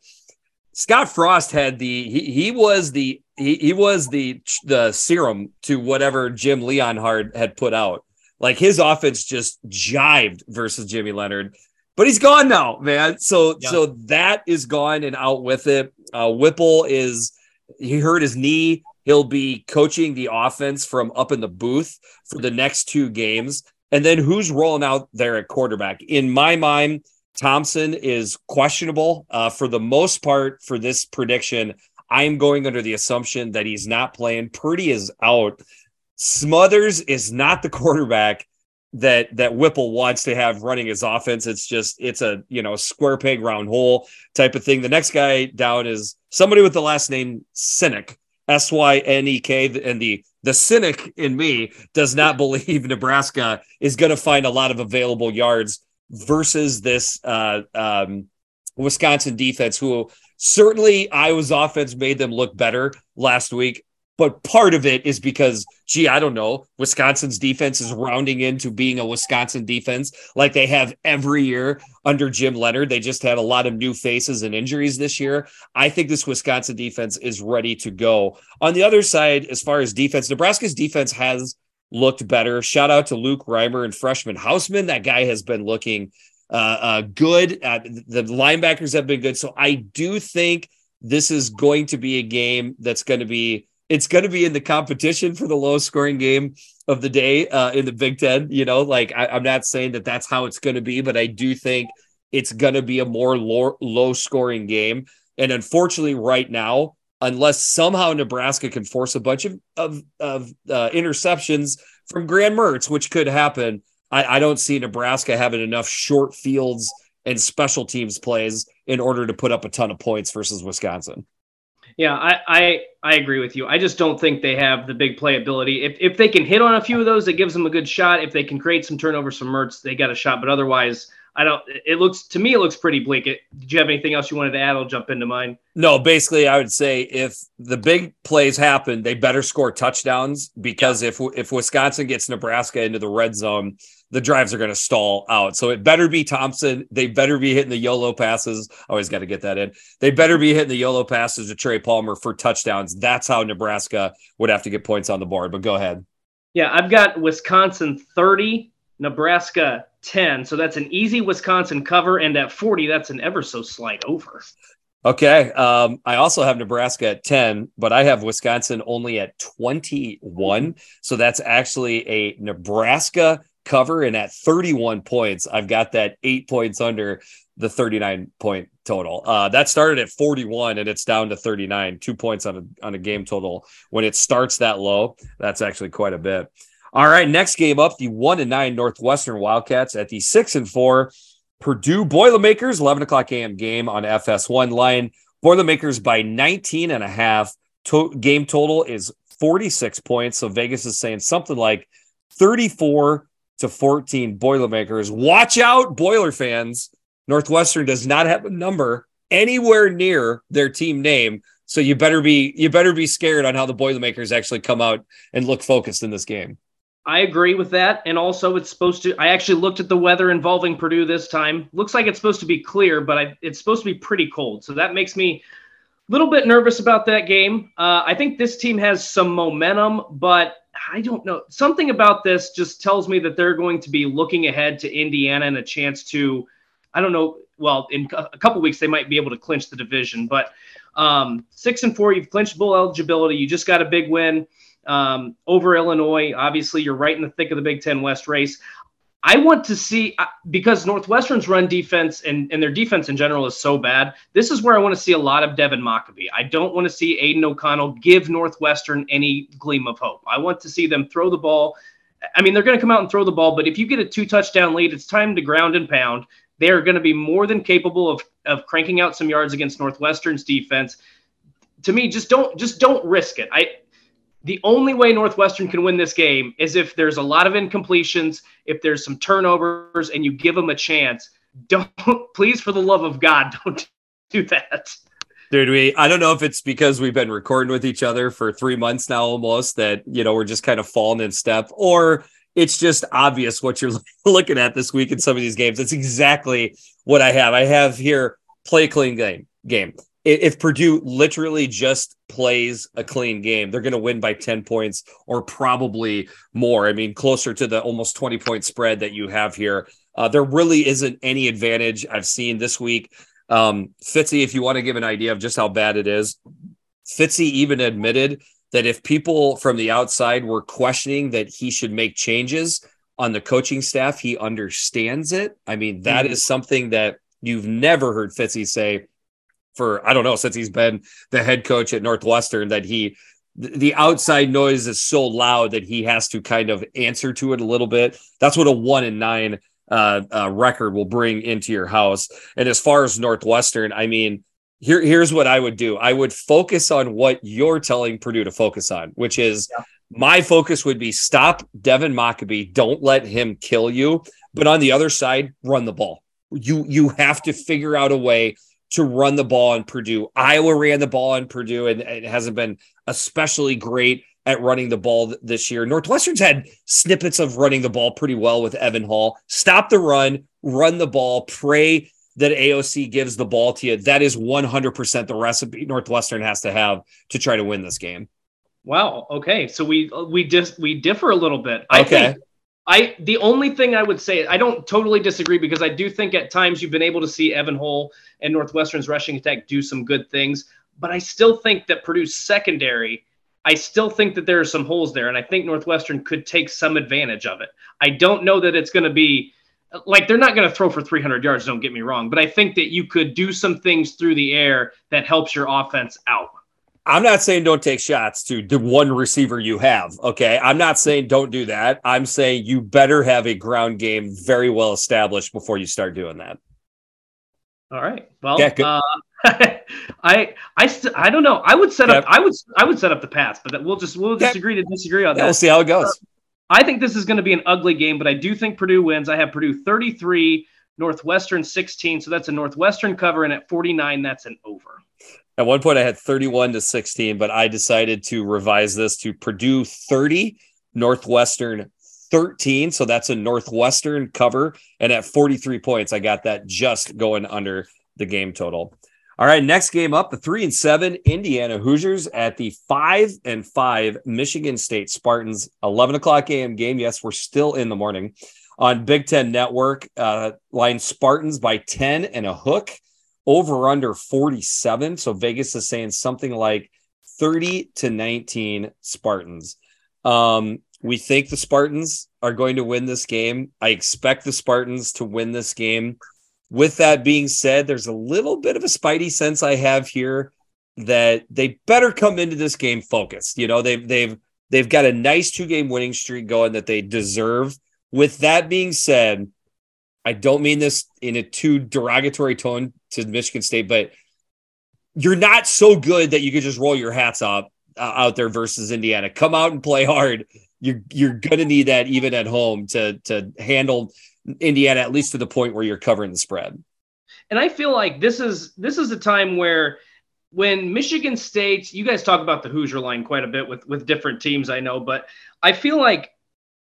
Scott Frost had the he, he was the he, he was the the serum to whatever Jim Leonhard had put out. Like his offense just jived versus Jimmy Leonhard, but he's gone now, man. So yeah. so that is gone and out with it. Uh, Whipple is he hurt his knee. He'll be coaching the offense from up in the booth for the next two games. And then who's rolling out there at quarterback? In my mind, Thompson is questionable. Uh, for the most part, for this prediction, I'm going under the assumption that he's not playing. Purdy is out. Smothers is not the [LAUGHS] quarterback that that Whipple wants to have running his offense. It's just it's a you know square peg round hole type of thing. The next guy down is somebody with the last name Synek, S Y N E K, and the the cynic in me does not [LAUGHS] believe Nebraska is going to find a lot of available yards versus this uh, um, Wisconsin defense, who certainly Iowa's offense made them look better last week. But part of it is because, gee, I don't know, Wisconsin's defense is rounding into being a Wisconsin defense like they have every year under Jim Leonhard. They just had a lot of new faces and injuries this year. I think this Wisconsin defense is ready to go. On the other side, as far as defense, Nebraska's defense has looked better. Shout out to Luke Reimer and freshman Hausmann. That guy has been looking uh, uh, good. Uh, the linebackers have been good. So I do think this is going to be a game that's going to be it's going to be in the competition for the lowest scoring game of the day uh, in the Big Ten. You know, like I, am not saying that that's how it's going to be, but I do think it's going to be a more low, low scoring game. And unfortunately, right now, unless somehow Nebraska can force a bunch of of, of uh, interceptions from Graham Mertz, which could happen, I, I don't see Nebraska having enough short fields and special teams plays in order to put up a ton of points versus Wisconsin. Yeah, I, I I agree with you. I just don't think they have the big playability. If if they can hit on a few of those, it gives them a good shot. If they can create some turnovers from Mertz, they got a shot. But otherwise, I don't. It looks to me, it looks pretty bleak. It, did you have anything else you wanted to add? I'll jump into mine. No, basically, I would say if the big plays happen, they better score touchdowns because if if Wisconsin gets Nebraska into the red zone, the drives are going to stall out. So it better be Thompson. They better be hitting the YOLO passes. Always got to get that in. They better be hitting the YOLO passes to Trey Palmer for touchdowns. That's how Nebraska would have to get points on the board. But go ahead. Yeah, I've got Wisconsin 30, Nebraska 10. So that's an easy Wisconsin cover. And at 40, that's an ever so slight over. Okay. Um, I also have Nebraska at 10, but I have Wisconsin only at 21. So that's actually a Nebraska cover. And at 31 points, I've got that eight points under the 39 point total. Uh, that started at 41 and it's down to 39, two points on a, on a game total. When it starts that low, that's actually quite a bit. All right, next game up, the one and nine Northwestern Wildcats at the six and four Purdue Boilermakers, 11 o'clock a.m. game on FS1 line. Boilermakers by 19 and a half. To- game total is 46 points. So Vegas is saying something like 34 to 14 Boilermakers. Watch out, Boiler fans. Northwestern does not have a number anywhere near their team name. So you better be you better be scared on how the Boilermakers actually come out and look focused in this game. I agree with that. And also, it's supposed to. I actually looked at the weather involving Purdue this time. Looks like it's supposed to be clear, but I, it's supposed to be pretty cold. So that makes me a little bit nervous about that game. Uh, I think this team has some momentum, but I don't know. Something about this just tells me that they're going to be looking ahead to Indiana and a chance to, I don't know. Well, in a couple weeks they might be able to clinch the division, but um, six and four, you've clinched bowl eligibility. You just got a big win um, over Illinois. Obviously, you're right in the thick of the Big Ten West race. I want to see uh, because Northwestern's run defense and, and their defense in general is so bad. This is where I want to see a lot of Devin Mockobee. I don't want to see Aidan O'Connell give Northwestern any gleam of hope. I want to see them throw the ball. I mean, they're going to come out and throw the ball, but if you get a two touchdown lead, it's time to ground and pound. They are going to be more than capable of, of cranking out some yards against Northwestern's defense. To me, just don't just don't risk it. I the only way Northwestern can win this game is if there's a lot of incompletions, if there's some turnovers, and you give them a chance. Don't, [LAUGHS] please, for the love of God, [LAUGHS] don't do that. Dude, we I don't know if it's because we've been recording with each other for three months now almost that you know we're just kind of falling in step, or it's just obvious what you're [LAUGHS] looking at this week in some of these games. It's exactly what I have. I have here play clean game game if Purdue literally just plays a clean game, they're going to win by 10 points or probably more. I mean, closer to the almost 20 point spread that you have here. Uh, there really isn't any advantage I've seen this week. Um, Fitzy, if you want to give an idea of just how bad it is, Fitzy even admitted that if people from the outside were questioning that he should make changes on the coaching staff, he understands it. I mean, that mm-hmm. is something that you've never heard Fitzy say for I don't know since he's been the head coach at Northwestern that he the outside noise is so loud that he has to kind of answer to it a little bit. That's what a one and nine uh, uh, record will bring into your house. And as far as Northwestern, I mean, here here's what I would do. I would focus on what you're telling Purdue to focus on, which is yeah. my focus would be stop Devin Mockobee. Don't let him kill you. But on the other side, run the ball. You you have to figure out a way to run the ball in Purdue. Iowa ran the ball in Purdue and it hasn't been especially great at running the ball this year. Northwestern's had snippets of running the ball pretty well with Evan Hull. Stop the run, run the ball, pray that AOC gives the ball to you. That is 100% the recipe Northwestern has to have to try to win this game. Wow. Okay. So we we just we differ a little bit. I okay. think I the only thing I would say I don't totally disagree because I do think at times you've been able to see Evan Hull and Northwestern's rushing attack do some good things, but I still think that Purdue's secondary. I still think that there are some holes there, and I think Northwestern could take some advantage of it. I don't know that it's going to be like they're not going to throw for 300 yards. Don't get me wrong, but I think that you could do some things through the air that helps your offense out. I'm not saying don't take shots to the one receiver you have. Okay. I'm not saying don't do that. I'm saying you better have a ground game very well established before you start doing that. All right. Well, yeah, uh, [LAUGHS] I I st- I don't know. I would set up. I would I would set up the pass, but we'll just we'll disagree agree to disagree on yeah, that. We'll see how it goes. Uh, I think this is going to be an ugly game, but I do think Purdue wins. I have Purdue 33, Northwestern 16, so that's a Northwestern cover, and at 49, that's an over. At one point, I had 31 to 16, but I decided to revise this to Purdue 30, Northwestern 13. So that's a Northwestern cover. And at 43 points, I got that just going under the game total. All right, next game up, the three and seven Indiana Hoosiers at the five and five Michigan State Spartans. 11 o'clock a.m. game. Yes, we're still in the morning on Big Ten Network. Uh, line Spartans by 10 and a hook over under 47. So Vegas is saying something like 30 to 19 Spartans. Um, we think the Spartans are going to win this game. I expect the Spartans to win this game. With that being said, there's a little bit of a spidey sense I have here that they better come into this game focused. You know, they've they've they've got a nice two game winning streak going that they deserve. With that being said, I don't mean this in a too derogatory tone to Michigan State, but you're not so good that you could just roll your hats up uh, out there versus Indiana. Come out and play hard. You're you're gonna need that even at home to to handle Indiana at least to the point where you're covering the spread. And I feel like this is this is a time where when Michigan State, you guys talk about the Hoosier line quite a bit with with different teams, I know, but I feel like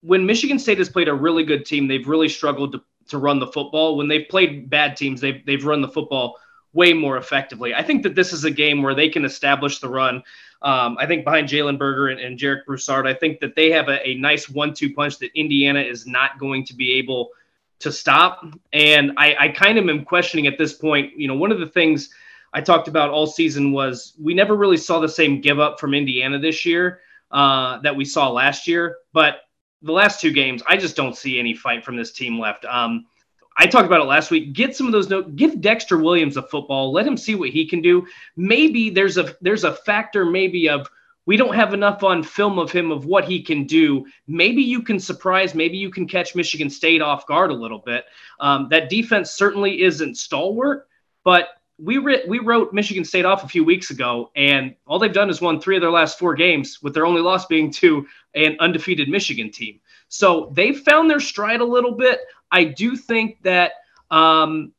when Michigan State has played a really good team, they've really struggled to to run the football. When they've played bad teams, they've they've run the football way more effectively. I think that this is a game where they can establish the run. Um, I think behind Jalen Berger and, and Jarek Broussard, I think that they have a, a nice one-two punch that Indiana is not going to be able to stop. And I, I kind of am questioning at this point. You know, one of the things I talked about all season was we never really saw the same give up from Indiana this year uh, that we saw last year. But the last two games, I just don't see any fight from this team left. Um, I talked about it last week. Get some of those notes. Give Dexter Williams a football. Let him see what he can do. Maybe there's a there's a factor maybe of we don't have enough on film of him of what he can do. Maybe you can surprise. Maybe you can catch Michigan State off guard a little bit. Um, that defense certainly isn't stalwart, but we we wrote Michigan State off a few weeks ago, and all they've done is won three of their last four games, with their only loss being to an undefeated Michigan team. So they've found their stride a little bit. I do think that, um,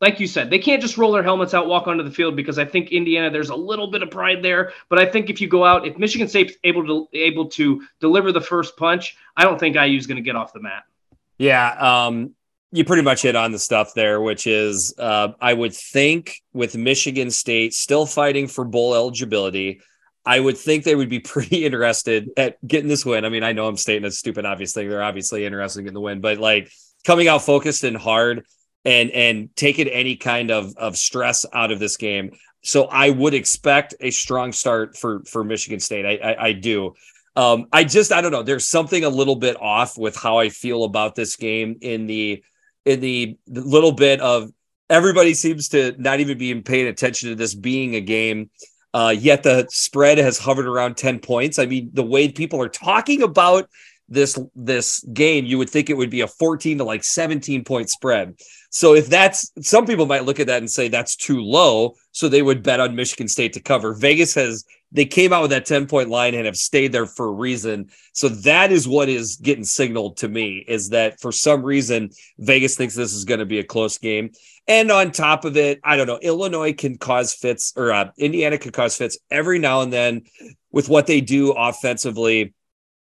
like you said, they can't just roll their helmets out, walk onto the field because I think Indiana there's a little bit of pride there. But I think if you go out, if Michigan State's able to able to deliver the first punch, I don't think IU's going to get off the mat. Yeah, um, you pretty much hit on the stuff there, which is uh, I would think with Michigan State still fighting for bowl eligibility, I would think they would be [LAUGHS] pretty interested at getting this win. I mean, I know I'm stating a stupid obvious thing. They're obviously interested in getting the win, but like coming out focused and hard and and taking any kind of of stress out of this game. So I would expect a strong start for for Michigan State. I I, I do. Um, I just I don't know. There's something a little bit off with how I feel about this game in the in the, little bit of everybody seems to not even be paying attention to this being a game. Uh, yet the spread has hovered around 10 points. I mean, the way people are talking about this this game, you would think it would be a 14 to like 17 point spread. So if that's some people might look at that and say that's too low, so they would bet on Michigan State to cover. Vegas has they came out with that 10 point line and have stayed there for a reason. So that is what is getting signaled to me is that for some reason Vegas thinks this is going to be a close game. And on top of it, I don't know, Illinois can cause fits or uh, Indiana can cause fits every now and then with what they do offensively.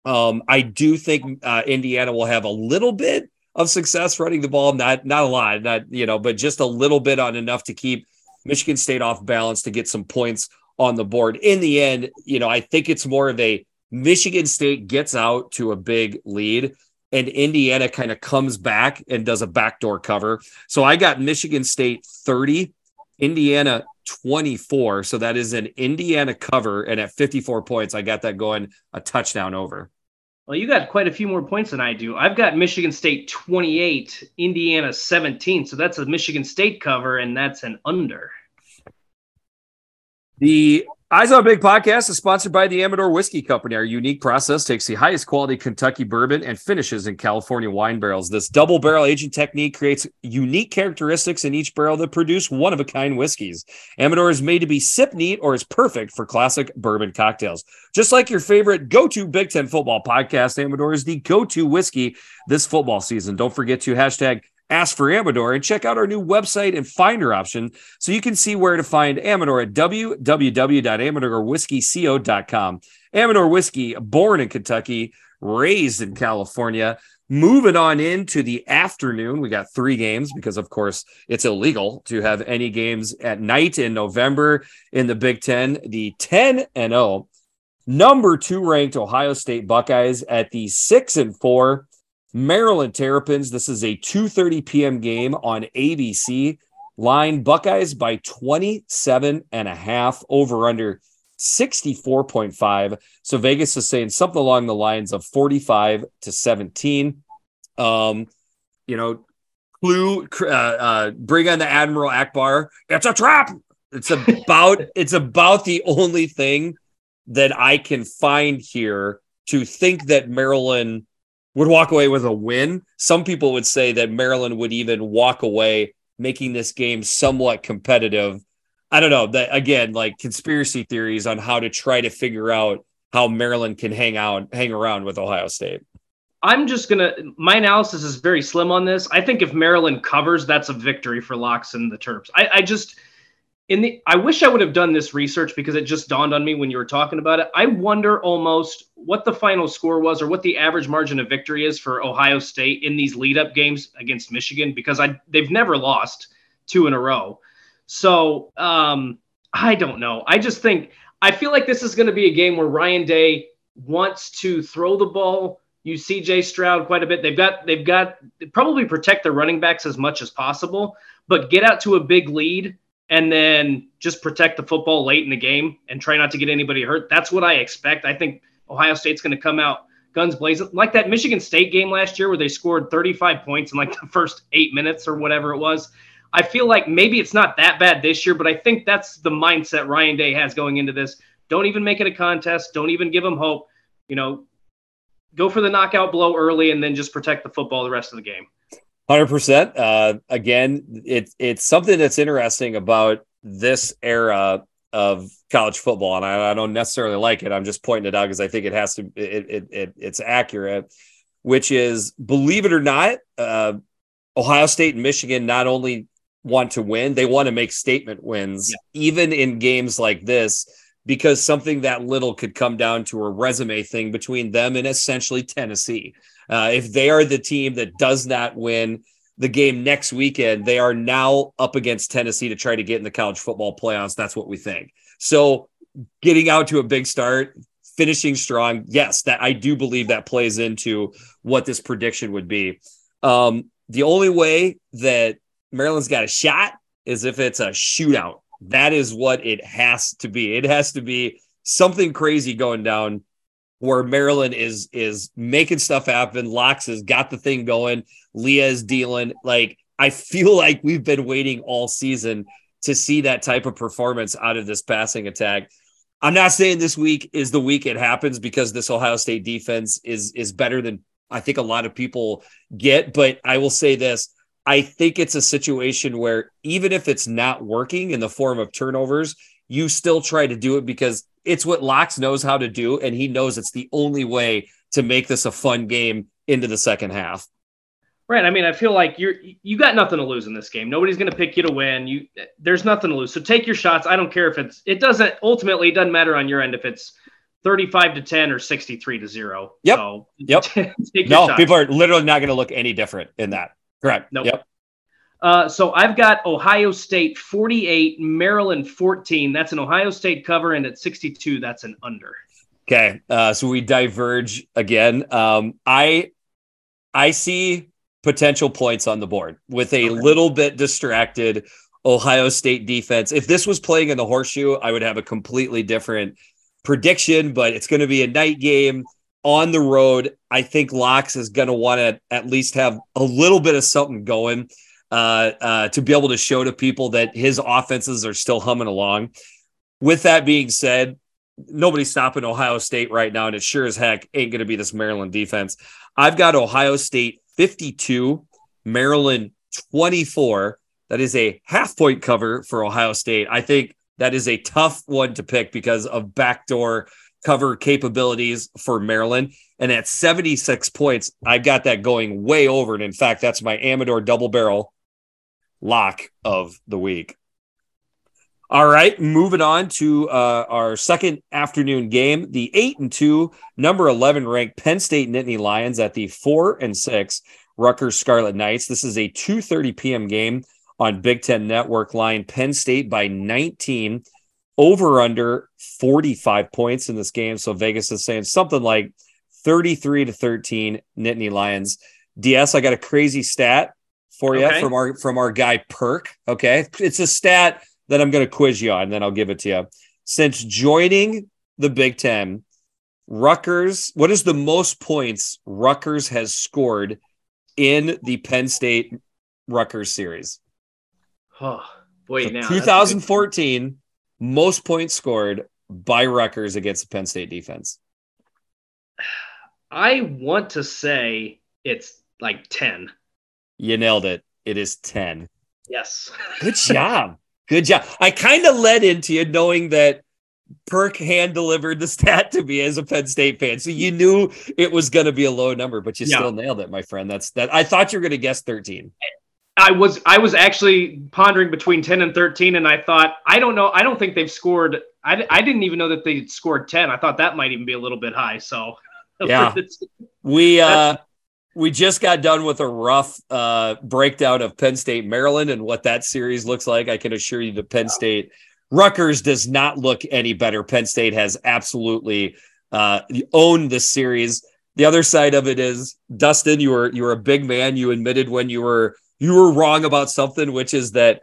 Um, I do think uh, Indiana will have a little bit of success running the ball, not not a lot, not you know, but just a little bit on enough to keep Michigan State off balance to get some points on the board. In the end, you know, I think it's more of a Michigan State gets out to a big lead and Indiana kind of comes back and does a backdoor cover. So I got Michigan State 30, Indiana 24. So that is an Indiana cover. And at 54 points, I got that going a touchdown over. Well, you got quite a few more points than I do. I've got Michigan State 28, Indiana 17. So that's a Michigan State cover, and that's an under. The Eyes on Big podcast is sponsored by the Amador Whiskey Company. Our unique process takes the highest quality Kentucky bourbon and finishes in California wine barrels. This double barrel aging technique creates unique characteristics in each barrel that produce one of a kind whiskeys. Amador is made to be sip neat or is perfect for classic bourbon cocktails. Just like your favorite go to Big Ten football podcast, Amador is the go to whiskey this football season. Don't forget to hashtag ask for Amador and check out our new website and finder option so you can see where to find Amador at www.amadorwhiskeyco.com. Amador Whiskey, born in Kentucky, raised in California. Moving on into the afternoon, we got three games because, of course, it's illegal to have any games at night in November in the Big Ten. The 10 and 0, number two ranked Ohio State Buckeyes at the six and four Maryland Terrapins. This is a 2:30 p.m. game on ABC. Line Buckeyes by 27 and a half over under 64.5. So Vegas is saying something along the lines of 45 to 17. Um, you know, clue uh, uh, bring on the Admiral Ackbar. It's a trap. It's about [LAUGHS] it's about the only thing that I can find here to think that Maryland would walk away with a win. Some people would say that Maryland would even walk away making this game somewhat competitive. I don't know that again, like conspiracy theories on how to try to figure out how Maryland can hang out, hang around with Ohio State. I'm just gonna. My analysis is very slim on this. I think if Maryland covers, that's a victory for Locks and the Terps. I, I just in the I wish I would have done this research because it just dawned on me when you were talking about it. I wonder almost what the final score was or what the average margin of victory is for Ohio State in these lead up games against Michigan because I they've never lost two in a row. So um, I don't know. I just think I feel like this is going to be a game where Ryan Day wants to throw the ball. You CJ Stroud quite a bit. They've got they've got probably protect their running backs as much as possible, but get out to a big lead and then just protect the football late in the game and try not to get anybody hurt. That's what I expect. I think Ohio State's going to come out guns blazing, like that Michigan State game last year where they scored 35 points in like [LAUGHS] the first eight minutes or whatever it was. I feel like maybe it's not that bad this year, but I think that's the mindset Ryan Day has going into this. Don't even make it a contest. Don't even give them hope. You know, go for the knockout blow early and then just protect the football the rest of the game. Hundred uh, percent. Again, it's it's something that's interesting about this era of college football, and I, I don't necessarily like it. I'm just pointing it out because I think it has to. It, it, it it's accurate, which is believe it or not, uh, Ohio State and Michigan not only want to win, they want to make statement wins, yeah. even in games like this, because something that little could come down to a resume thing between them and essentially Tennessee. Uh, if they are the team that does not win the game next weekend, they are now up against Tennessee to try to get in the college football playoffs. That's what we think. So getting out to a big start, finishing strong, yes, that I do believe that plays into what this prediction would be. Um, the only way that Maryland's got a shot is if it's a shootout. That is what it has to be. It has to be something crazy going down where Maryland is is making stuff happen. Locks has got the thing going. Leah is dealing. Like I feel like we've been waiting all season to see that type of performance out of this passing attack. I'm not saying this week is the week it happens because this Ohio State defense is is better than I think a lot of people get, but I will say this. I think it's a situation where even if it's not working in the form of turnovers, you still try to do it because it's what Locks knows how to do, and he knows it's the only way to make this a fun game into the second half. Right. I mean, I feel like you're you got nothing to lose in this game. Nobody's going to pick you to win. You there's nothing to lose. So take your shots. I don't care if it's it doesn't ultimately it doesn't matter on your end if it's 35 to 10 or 63 to 0. Yep. So yep. [LAUGHS] no, shots. people are literally not going to look any different in that. Correct. Nope. Yep. Uh, so I've got Ohio State 48, Maryland 14. That's an Ohio State cover, and at 62, that's an under. Okay, uh, so we diverge again. Um, I I see potential points on the board with a okay. little bit distracted Ohio State defense. If this was playing in the horseshoe, I would have a completely different prediction, but it's going to be a night game on the road. I think Locks is going to want to at least have a little bit of something going uh, uh, to be able to show to people that his offenses are still humming along. With that being said, nobody's stopping Ohio State right now, and it sure as heck ain't going to be this Maryland defense. I've got Ohio State 52, Maryland 24. That is a half point cover for Ohio State. I think that is a tough one to pick because of backdoor cover capabilities for Maryland. And at 76 points, I've got that going way over. And in fact, that's my Amador double barrel lock of the week. All right, moving on to uh, our second afternoon game, the eight and two, number eleven ranked Penn State Nittany Lions at the four and six Rutgers Scarlet Knights. This is a two thirty p.m. game on Big Ten Network. Line Penn State by nineteen, over under forty five points in this game. So Vegas is saying something like thirty three to thirteen Nittany Lions. DS, I got a crazy stat for you okay. from our from our guy Perk. Okay, it's a stat that I'm going to quiz you on, and then I'll give it to you. Since joining the Big Ten, Rutgers, what is the most points Rutgers has scored in the Penn State Rutgers series? Oh, boy, so now 2014, most points scored by Rutgers against the Penn State defense. [SIGHS] I want to say it's like 10. You nailed it. It is 10. Yes. Good [LAUGHS] job. Good job. I kind of led into you knowing that Perk hand delivered the stat to me as a Penn State fan. So you knew it was going to be a low number, but you yeah. still nailed it, my friend. That's that. I thought you were going to guess 13. I was I was actually pondering between 10 and 13 and I thought I don't know I don't think they've scored I, I didn't even know that they scored 10 I thought that might even be a little bit high so yeah [LAUGHS] we uh we just got done with a rough uh, breakdown of Penn State, Maryland, and what that series looks like. I can assure you that Penn State, Rutgers does not look any better. Penn State has absolutely uh, owned this series. The other side of it is, Dustin, you were you were a big man. You admitted when you were you were wrong about something, which is that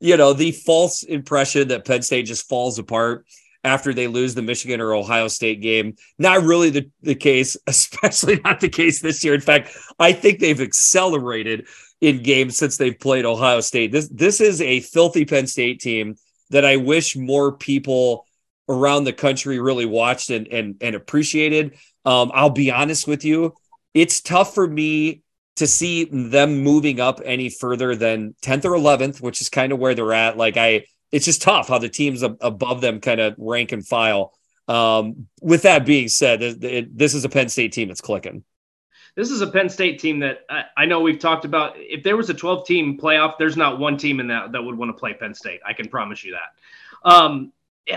you know the false impression that Penn State just falls apart after they lose the Michigan or Ohio State game. Not really the, the case, [LAUGHS] especially not the case this year. In fact, I think they've accelerated in games since they've played Ohio State. This this is a filthy Penn State team that I wish more people around the country really watched and and, and appreciated. Um, I'll be honest with you, it's tough for me to see them moving up any further than 10th or 11th, which is kind of where they're at. Like I it's just tough how the teams above them kind of rank and file. Um, with that being said, it, it, this is a Penn State team that's clicking. This is a Penn State team that I, I, know we've talked about. If there was a 12 team playoff, there's not one team in that that would want to play Penn State. I can promise you that. Um,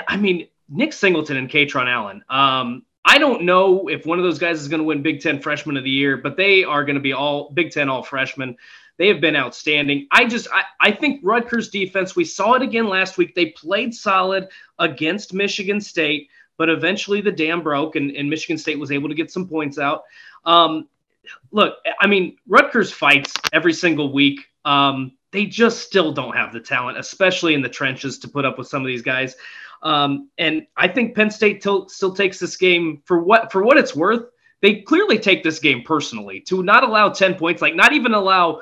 I mean, Nick Singleton and Kaytron Allen. Um, I don't know if one of those guys is going to win Big Ten Freshman of the Year, but they are going to be all Big Ten all freshmen. They have been outstanding. I just I, I think Rutgers defense, we saw it again last week. They played solid against Michigan State, but eventually the dam broke and, and Michigan State was able to get some points out. Um, look, I mean, Rutgers fights every single week. Um, they just still don't have the talent, especially in the trenches, to put up with some of these guys. Um, and I think Penn State t- still takes this game for what for what it's worth. They clearly take this game personally to not allow 10 points, like not even allow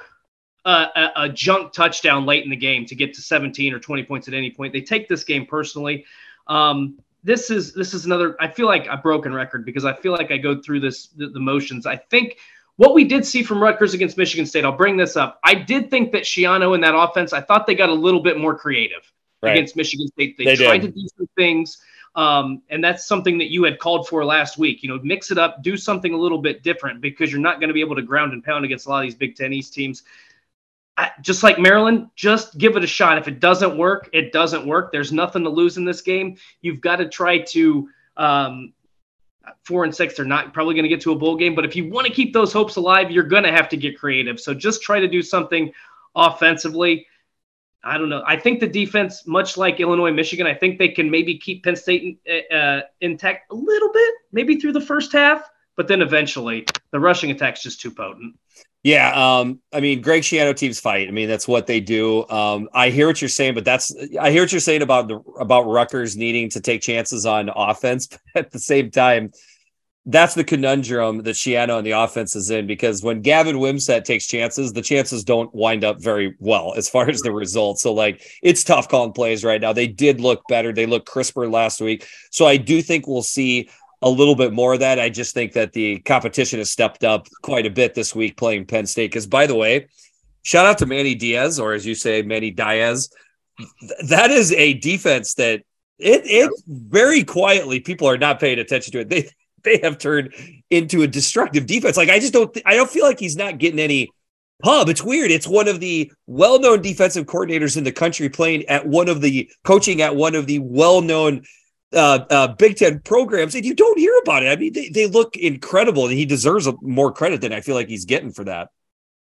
a, a, junk touchdown late in the game to get to 17 or 20 points at any point. They take this game personally. Um, this is this is another. I feel like a broken record because I feel like I go through this the, the, motions. I think what we did see from Rutgers against Michigan State. I'll bring this up. I did think that Schiano in that offense. I thought they got a little bit more creative right. against Michigan State. They, they tried did. to do some things. Um, and that's something that you had called for last week. You know, mix it up, do something a little bit different because you're not going to be able to ground and pound against a lot of these Big Ten East teams just like Maryland, just give it a shot. If it doesn't work, it doesn't work. There's nothing to lose in this game. You've got to try to um, four and six. They're not probably going to get to a bowl game, but if you want to keep those hopes alive, you're going to have to get creative. So just try to do something offensively. I don't know. I think the defense, much like Illinois, Michigan, I think they can maybe keep Penn State uh, intact a little bit, maybe through the first half, but then eventually the rushing attack's just too potent. Yeah, um, I mean, Greg Schiano teams fight. I mean, that's what they do. Um, I hear what you're saying, but that's I hear what you're saying about the about Rutgers needing to take chances on offense. [LAUGHS] But at the same time, that's the conundrum that Schiano and the offense is in because when Gavin Wimsatt takes chances, the chances don't wind up very well as far as the results. So, like, it's tough calling plays right now. They did look better, they looked crisper last week. So, I do think we'll see a little bit more of that. I just think that the competition has stepped up quite a bit this week playing Penn State. Because, by the way, shout out to Manny Diaz, or as you say, Manny Diaz. That is a defense that it it very quietly people are not paying attention to it. [LAUGHS] They they have turned into a destructive defense. Like I just don't th- I don't feel like he's not getting any pub. It's weird. It's one of the well-known defensive coordinators in the country playing at one of the coaching at one of the well-known uh, uh, Big Ten programs, and you don't hear about it. I mean, they, they look incredible, and he deserves more credit than I feel like he's getting for that.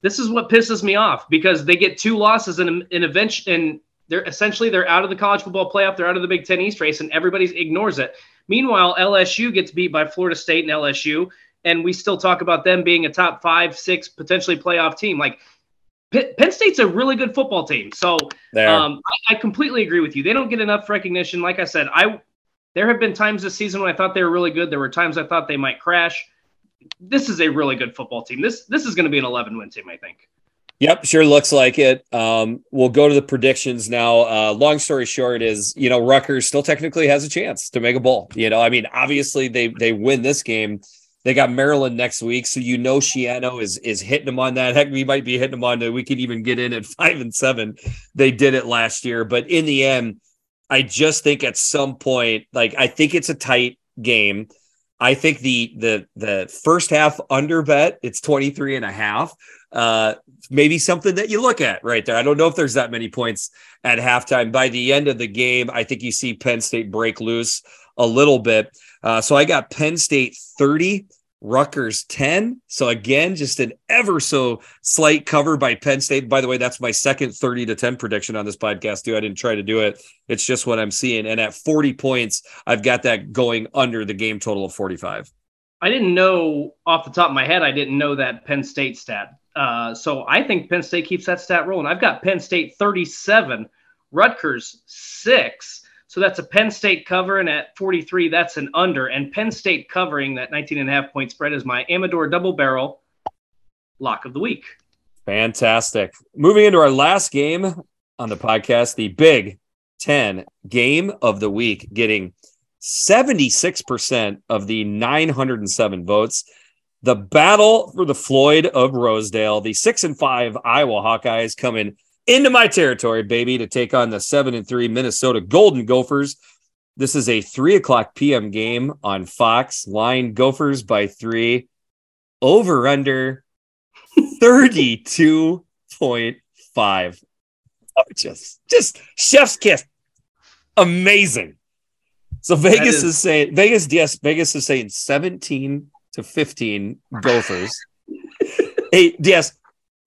This is what pisses me off because they get two losses in in event and they're essentially they're out of the college football playoff, they're out of the Big Ten East race, and everybody ignores it. Meanwhile, LSU gets beat by Florida State and LSU, and we still talk about them being a top five, six, potentially playoff team. Like Penn State's a really good football team. So um, I, I, completely agree with you. They don't get enough recognition. Like I said, I there have been times this season when I thought they were really good. There were times I thought they might crash. This is a really good football team. This this is going to be an 11 win team, I think. Yep, sure looks like it. Um, we'll go to the predictions now. Uh, long story short is, you know, Rutgers still technically has a chance to make a bowl. You know, I mean, obviously they they win this game. They got Maryland next week, so you know Schiano is is hitting them on that. Heck, we might be hitting them on that. We could even get in at five and seven. They did it last year, but in the end, I just think at some point, like I think it's a tight game. I think the the the first half under bet, it's 23 and a half uh, maybe something that you look at right there. I don't know if there's that many points at halftime. By the end of the game, I think you see Penn State break loose a little bit. Uh, so I got Penn State 30, Rutgers 10. So again, just an ever so slight cover by Penn State. By the way, that's my second 30 to 10 prediction on this podcast, too. I didn't try to do it. It's just what I'm seeing. And at 40 points, I've got that going under the game total of 45. I didn't know off the top of my head, I didn't know that Penn State stat. Uh, so I think Penn State keeps that stat rolling. I've got Penn State 37, Rutgers 6. So that's a Penn State cover, and at 43, that's an under. And Penn State covering that 19 and a half point spread is my Amador double barrel lock of the week. Fantastic. Moving into our last game on the podcast, the Big 10 game of the week, getting 76% of the 907 votes. The battle for the Floyd of Rosedale, the six and five Iowa Hawkeyes coming into my territory, baby, to take on the seven and three Minnesota Golden Gophers. This is a three o'clock p.m. game on Fox. Line Gophers by three, over under [LAUGHS] 32.5. Oh, just, just chef's kiss. Amazing. So Vegas is, is, saying Vegas, yes, Vegas is saying 17 to 15 Gophers. [LAUGHS] a yes,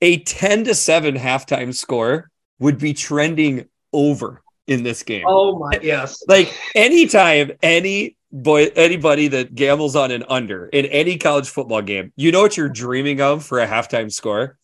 a 10 to 7 halftime score would be trending over in this game. Oh my yes. Like anytime any boy anybody that gambles on an under in any college football game, you know what you're dreaming of for a halftime score?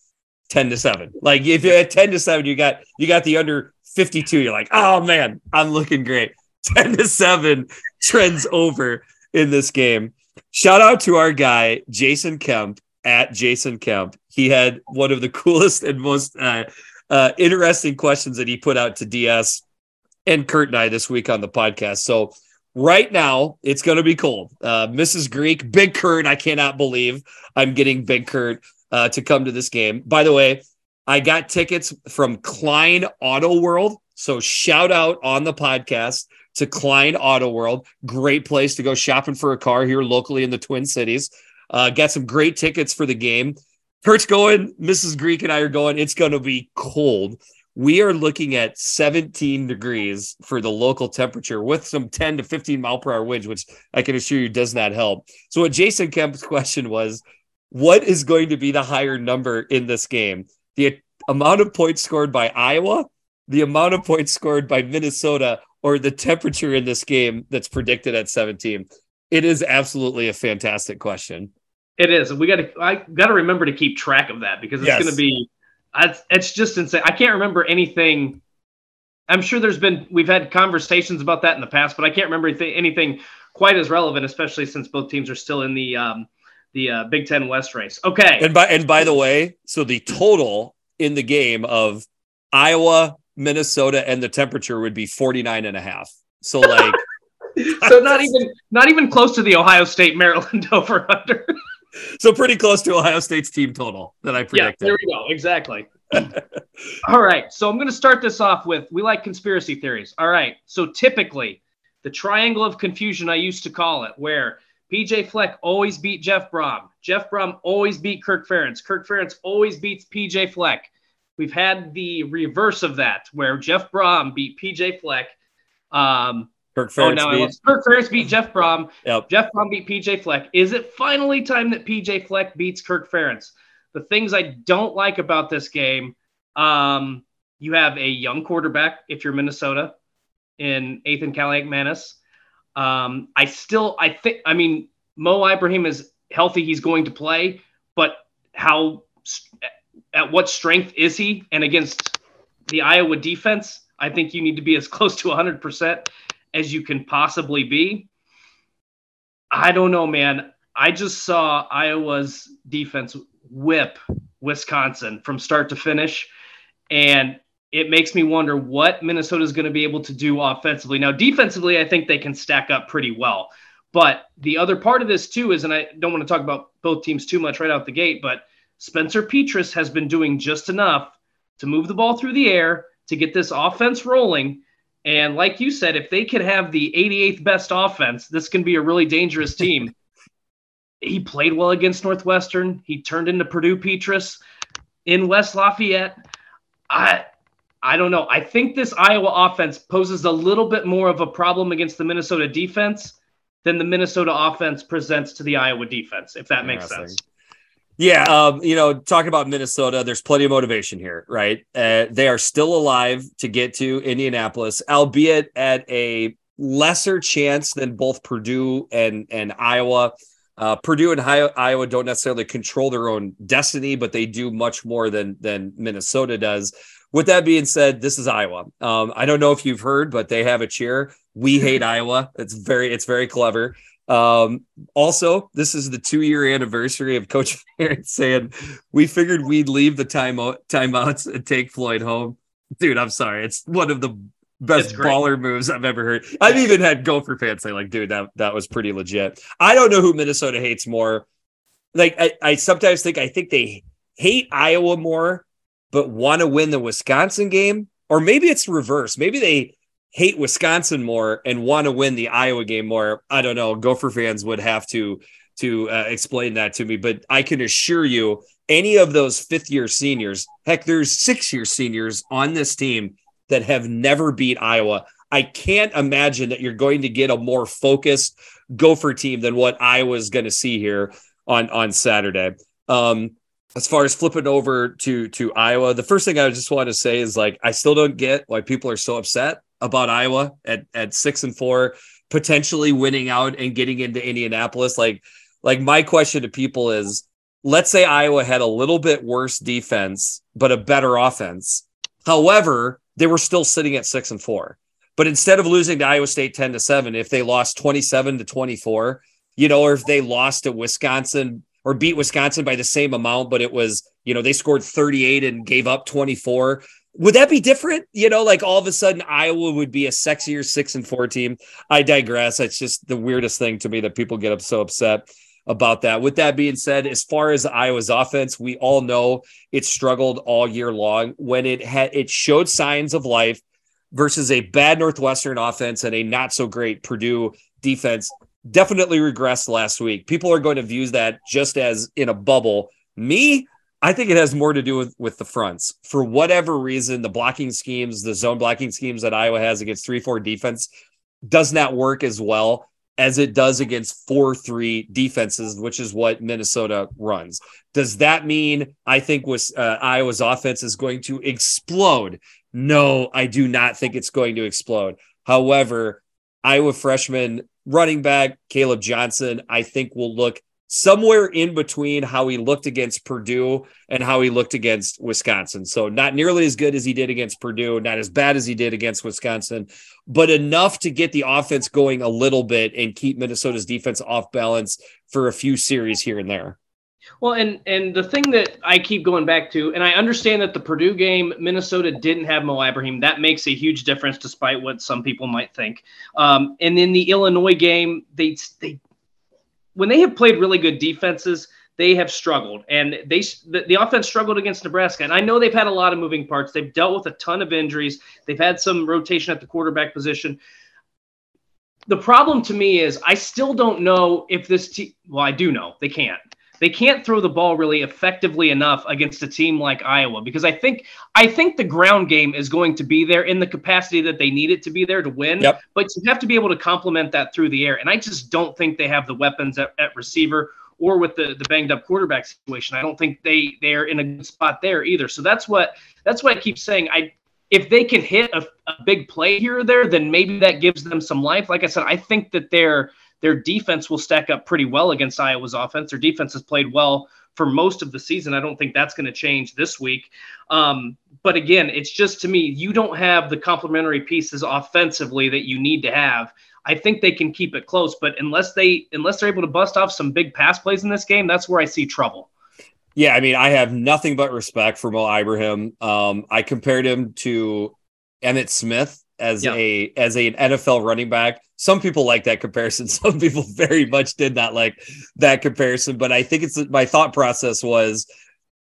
10 to 7. Like if you're at 10 to 7, you got you got the under 52. You're like, oh man, I'm looking great. [LAUGHS] 10 to 7 trends over in this game. Shout out to our guy, Jason Kemp at Jason Kemp. He had one of the [LAUGHS] coolest and most uh, uh, interesting questions that he put out to DS and Kurt and I this week on the podcast. So, right now, it's going to be cold. Uh, Mrs. Greek, Big Kurt, I cannot believe I'm getting Big Kurt uh, to come to this game. By the way, I got tickets from Klein Auto World. So, shout out on the podcast to Klein Auto World. Great place to go shopping for a car here locally in the Twin Cities. Uh, got some great tickets for the game. Kurt's going, Mrs. Greek and I are going. It's going to be cold. We are looking at 17 degrees for the local temperature with some 10 to 15 mile per hour winds, which I can assure you does not help. So, what Jason Kemp's question was, what is going to be the higher number in this game? The amount of points scored by Iowa, the amount of points scored by Minnesota, or the temperature in this game that's predicted at 17? It is absolutely a fantastic question. It is. We got to. I got to remember to keep track of that because it's Yes. going to be. It's, it's just insane. I can't remember anything. I'm sure there's been we've had conversations about that in the past, but I can't remember anything, anything quite as relevant, especially since both teams are still in the um, the uh, Big Ten West race. Okay, And by and by the way, so the total in the game of Iowa, Minnesota, and the temperature would be 49 and a half. So like [LAUGHS] so not even not even close to the Ohio State Maryland [LAUGHS] over under. So pretty close to Ohio State's team total that I predicted. yeah, there we go. Exactly. [LAUGHS] All right, so I'm going to start this off with we like conspiracy theories. All right, so typically the triangle of confusion I used to call it, where PJ Fleck always beat Jeff Brohm, Jeff Brohm always beat Kirk Ferentz, Kirk Ferentz always beats PJ Fleck. We've had the reverse of that, where Jeff Brohm beat PJ Fleck. Um, Kirk oh, Ferentz now I beat-. Kirk Ferentz beat Jeff Brohm. Yep. Jeff Brohm beat PJ Fleck. Is it finally time that PJ Fleck beats Kirk Ferentz? The things I don't like about this game, um, you have a young quarterback if you're Minnesota in Ethan Kaliak Um, I still, I think, I mean, Mo Ibrahim is healthy. He's going to play, but how, at what strength is he? And against the Iowa defense, I think you need to be as [LAUGHS] close to 100% as you can possibly be. I don't know, man. I just saw Iowa's defense whip Wisconsin from start to finish. And it makes me wonder what Minnesota is going to be able to do offensively. Now, defensively, I think they can stack up pretty well. But the other part of this, too, is, and I don't want to talk about both teams too much right out the gate, but Spencer Petras has been doing just enough to move the ball through the air to get this offense rolling. And like you said, if they could have the 88th best offense, this can be a really dangerous team. [LAUGHS] he played well against Northwestern. He turned into Purdue Petras in West Lafayette. I I don't know. I think this Iowa offense poses a little bit more of a problem against the Minnesota defense than the Minnesota offense presents to the Iowa defense, if that makes sense. Yeah, um, you know, talking about Minnesota, there's plenty of motivation here, right? Uh, they are still alive to get to Indianapolis, albeit at a lesser chance than both Purdue and and Iowa. Uh, Purdue and Iowa don't necessarily control their own destiny, but they do much more than than Minnesota does. With that being said, this is Iowa. Um, I don't know if you've heard, but they have a cheer. We hate [LAUGHS] Iowa. It's very it's very clever. Um, also, this is the two year anniversary of Coach [LAUGHS] Ferentz saying we figured we'd leave the timeout timeouts and take Floyd home. Dude, I'm sorry. It's one of the best baller moves I've ever heard. I've even had Gopher fans say, like, dude, that that was pretty legit. I don't know who Minnesota hates more. Like, I, I sometimes think I think they hate Iowa more, but want to win the Wisconsin game. Or maybe it's reverse. Maybe they hate Wisconsin more and want to win the Iowa game more. I don't know. Gopher fans would have to to uh, explain that to me, but I can assure you, any of those fifth year seniors, heck, there's six year seniors on this team that have never beat Iowa. I can't imagine that you're going to get a more focused Gopher team than what Iowa's going to see here on on Saturday. Um, as far as flipping over to to Iowa, the first thing I just want to say is like I still don't get why people are so upset about Iowa at at six and four, potentially winning out and getting into Indianapolis. Like, like my question to people is, let's say Iowa had a little bit worse defense but a better offense. However, they were still sitting at six and four. But instead of losing to Iowa State 10 to 7, if they lost 27 to 24, you know, or if they lost to Wisconsin or beat Wisconsin by the same amount, but it was, you know, they scored 38 and gave up 24. Would that be different? You know, like all of a sudden Iowa would be a sexier six and four team. I digress. It's just the weirdest thing to me that people get up so upset about that. With that being said, as far as Iowa's offense, we all know it struggled all year long when it had it showed signs of life versus a bad Northwestern offense and a not so great Purdue defense. Definitely regressed last week. People are going to view that just as in a bubble. Me, I think it has more to do with, with the fronts. For whatever reason, the blocking schemes, the zone blocking schemes that Iowa has against 3 4 defense does not work as well as it does against 4 3 defenses, which is what Minnesota runs. Does that mean I think was uh, Iowa's offense is going to explode? No, I do not think it's going to explode. However, Iowa freshman running back Kaleb Johnson, I think will look somewhere in between how he looked against Purdue and how he looked against Wisconsin. So not nearly as good as he did against Purdue, not as bad as he did against Wisconsin, but enough to get the offense going a little bit and keep Minnesota's defense off balance for a few series here and there. Well, and and the thing that I keep going back to, and I understand that the Purdue game, Minnesota didn't have Mo Ibrahim. That makes a huge difference, despite what some people might think. Um, and in the Illinois game, they they when they have played really good defenses, they have struggled, and they the, the, offense struggled against Nebraska. And I know they've had a lot of moving parts. They've dealt with a ton of injuries. They've had some rotation at the quarterback position. The problem to me is I still don't know if this team. Well, I do know they can't they can't throw the ball really effectively enough against a team like Iowa because I think I think the ground game is going to be there in the capacity that they need it to be there to win. Yep. But you have to be able to complement that through the air, and I just don't think they have the weapons at, at receiver or with the, the banged up quarterback situation. I don't think they they're in a good spot there either. So that's what that's what I keep saying. I if they can hit a, a big play here or there, then maybe that gives them some life. Like I said, I think that they're their defense will stack up pretty well against Iowa's offense. Their defense has played well for most of the season. I don't think that's going to change this week. Um, but again, it's just to me, you don't have the complementary pieces offensively that you need to have. I think they can keep it close, but unless they unless they're able to bust off some big pass plays in this game, that's where I see trouble. Yeah, I mean, I have nothing but respect for Mo Ibrahim. Um, I compared him to Emmitt Smith as a as an NFL running back. Some people like that comparison. [LAUGHS] Some people very much did not like that comparison. But I think it's my thought process was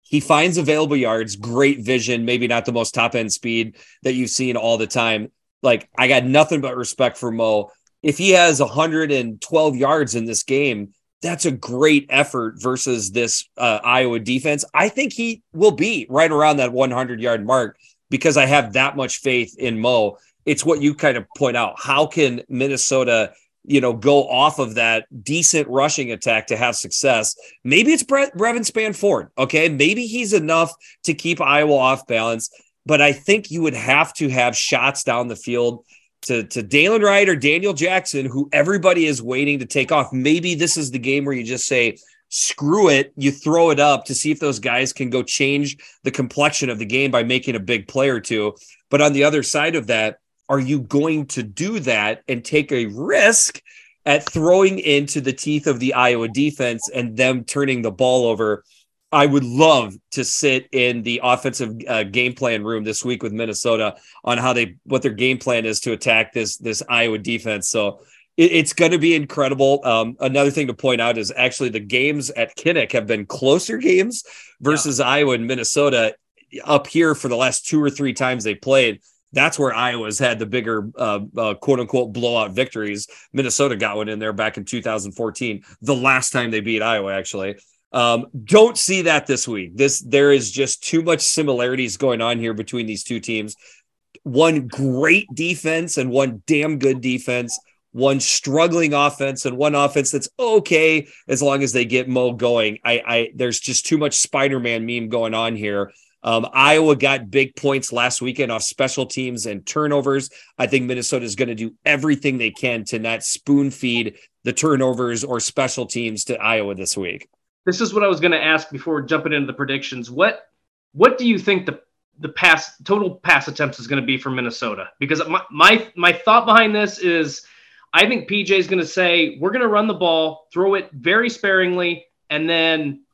he finds available yards, great vision, maybe not the most top end speed that you've seen all the time. Like I got nothing but respect for Mo. If he has 112 yards in this game, that's a great effort versus this uh, Iowa defense. I think he will be right around that 100 yard mark because I have that much faith in Mo it's what you kind of point out. How can Minnesota, you know, go off of that decent rushing attack to have success? Maybe it's Brett Brevyn Spann-Ford. Okay. Maybe he's enough to keep Iowa off balance, but I think you would have to have shots down the field to, to Dylan Wright or Daniel Jackson, who everybody is waiting to take off. Maybe this is the game where you just say, screw it, you throw it up to see if those guys can go change the complexion of the game by making a big play or two. But on the other side of that, are you going to do that and take a risk at throwing into the teeth of the Iowa defense and them turning the ball over? I would love to sit in the offensive uh, game plan room this week with Minnesota on how they what their game plan is to attack this this Iowa defense. So it, it's going to be incredible. Um, another thing to point out is actually the games at Kinnick have been closer games versus yeah. Iowa and Minnesota up here for the last two or three times they played that's where Iowa's had the bigger uh, uh, quote unquote blowout victories. Minnesota got one in there back in 2014, the last time they beat Iowa, actually. Um, don't see that this week. This there is just too much similarities going on here between these two teams. One great defense and one damn good defense. One struggling offense and one offense that's okay as long as they get Mo going. I, I there's just too much Spider-Man meme going on here um, Iowa got big points last weekend off special teams and turnovers. I think Minnesota is going to do everything they can to not spoon feed the turnovers or special teams to Iowa this week. This is what I was going to ask before jumping into the predictions. What what do you think the the pass total pass attempts is going to be for Minnesota? Because my my my thought behind this is I think PJ is going to say we're going to run the ball, throw it very sparingly, and then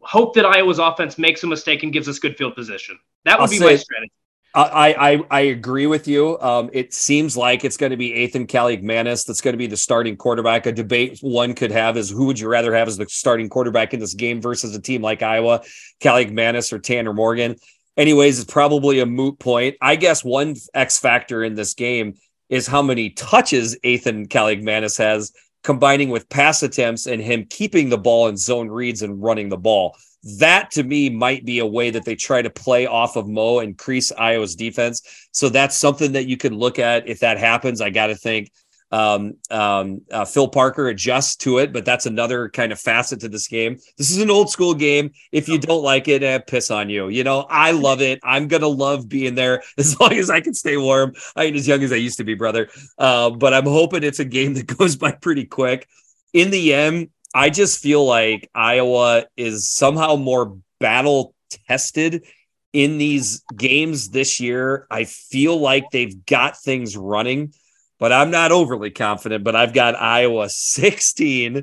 hope that Iowa's offense makes a mistake and gives us good field position. That would I'll be my strategy. I, I I agree with you. Um, it seems like it's going to be Athan Kaliakmanis that's going to be the starting quarterback. A debate one could have is who would you rather have as the starting quarterback in this game versus a team like Iowa, Kaliakmanis or Tanner Morgan. Anyways, it's probably a moot point. I guess one X factor in this game is how many touches Athan Kaliakmanis has combining with pass attempts and him keeping the ball in zone reads and running the ball. That to me might be a way that they try to play off of Mo, and increase Iowa's defense. So that's something that you can look at if that happens. I got to think um, um, uh, Phil Parker adjusts to it, but that's another kind of facet to this game. This is an old school game. If you don't like it, eh, piss on you. You know, I love it. I'm gonna love being there [LAUGHS] as long as I can stay warm. I ain't as young as I used to be, brother. Uh, but I'm hoping it's a game [LAUGHS] that goes by pretty quick. In the end, I just feel like Iowa is somehow more battle tested in these games this year. I feel like they've got things running, but I'm not overly confident. But I've got Iowa [LAUGHS] 16,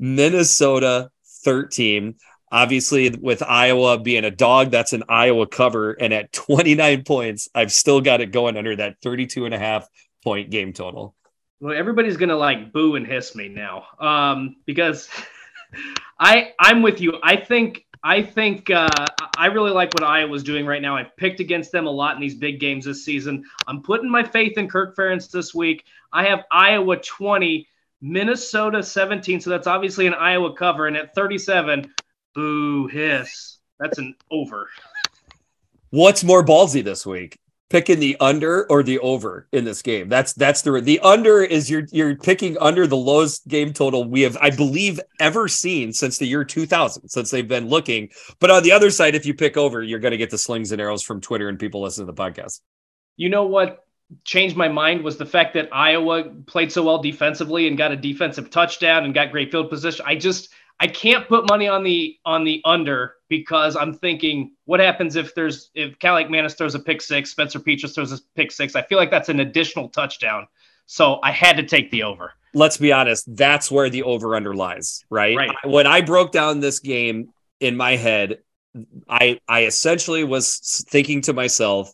Minnesota 13. Obviously, with Iowa being a dog, that's an Iowa cover. And at 29 points, I've still got it going under that 32 and a half point game total. Well, everybody's gonna like boo and hiss me now, um, because [LAUGHS] I I'm with you. I think I think uh, I really like what Iowa's doing right now. I've picked against them a lot in these big games this season. I'm putting my faith in Kirk Ferentz this week. I have Iowa 20, Minnesota 17. So that's obviously an Iowa cover. And at 37, boo, hiss. That's an over. What's more ballsy this week? Picking the under or the over in this game. That's that's the the under is you're you're picking under the lowest game total we have I believe ever seen since the year 2000 since they've been looking. But on the other side if you pick over you're going to get the slings and arrows from Twitter and people listening to the podcast. You know what changed my mind was the fact that Iowa played so well defensively and got a defensive touchdown and got great field position. I just I can't put money on the on the under because I'm thinking what happens if there's if Kaliakmanis throws a pick six, Spencer Petras throws a pick six. I feel like that's an additional touchdown. So I had to take the over. Let's be honest, that's where the over under lies, right? Right. When I broke down this game in my head, I I essentially was thinking to myself,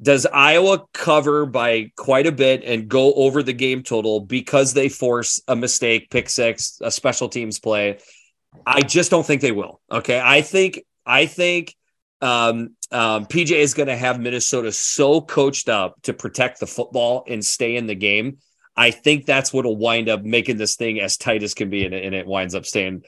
does Iowa cover by quite a bit and go over the game total because they force a mistake, pick six, a special teams play? I just don't think they will. Okay. I think, I think um, um, PJ is going to have Minnesota so coached up to protect the football and stay in the game. I think that's what'll wind up making this thing as tight as can be, and, and it winds up staying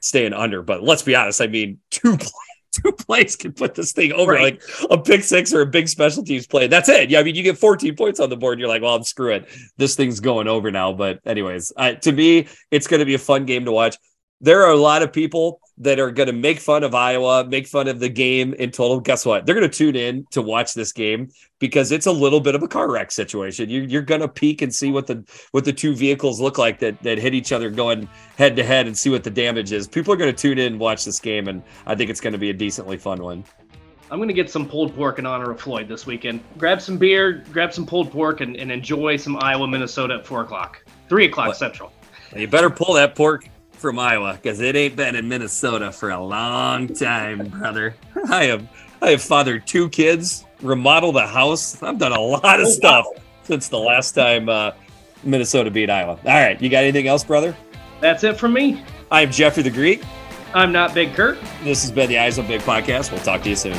staying under. But let's be honest. I mean, two [LAUGHS] [LAUGHS] two plays can put this thing over right. like a pick six or a big special teams play. That's it. Yeah, I mean, you get 14 points on the board. you're like, well, I'm screw it. This thing's going over now. But anyways, to me, it's going to be a fun game to watch there are a lot of people that are going to make fun of Iowa, make fun of the game in total. Guess what? They're going to tune in to watch this game because it's a little bit of a car wreck situation. You, you're going to peek and see what the what the two vehicles look like that that hit each other going head to head and see what the damage is. People are going to tune in and watch this game, and I think it's going to be a decently fun one. I'm going to get some pulled pork in honor of Floyd this weekend. Grab some beer, grab some pulled pork, and, and enjoy some Iowa, Minnesota at four o'clock, three o'clock what? Central. You better pull that pork from Iowa because it ain't been in Minnesota for a long time, brother. I have I have fathered two kids, remodeled a house. I've done a lot of oh, stuff wow. since the last time uh, Minnesota beat Iowa. All right, you got anything else, brother? That's it from me. I'm Jeffrey the Greek. I'm not Big Kurt. This has been the Eyes on Big podcast. We'll talk to you soon.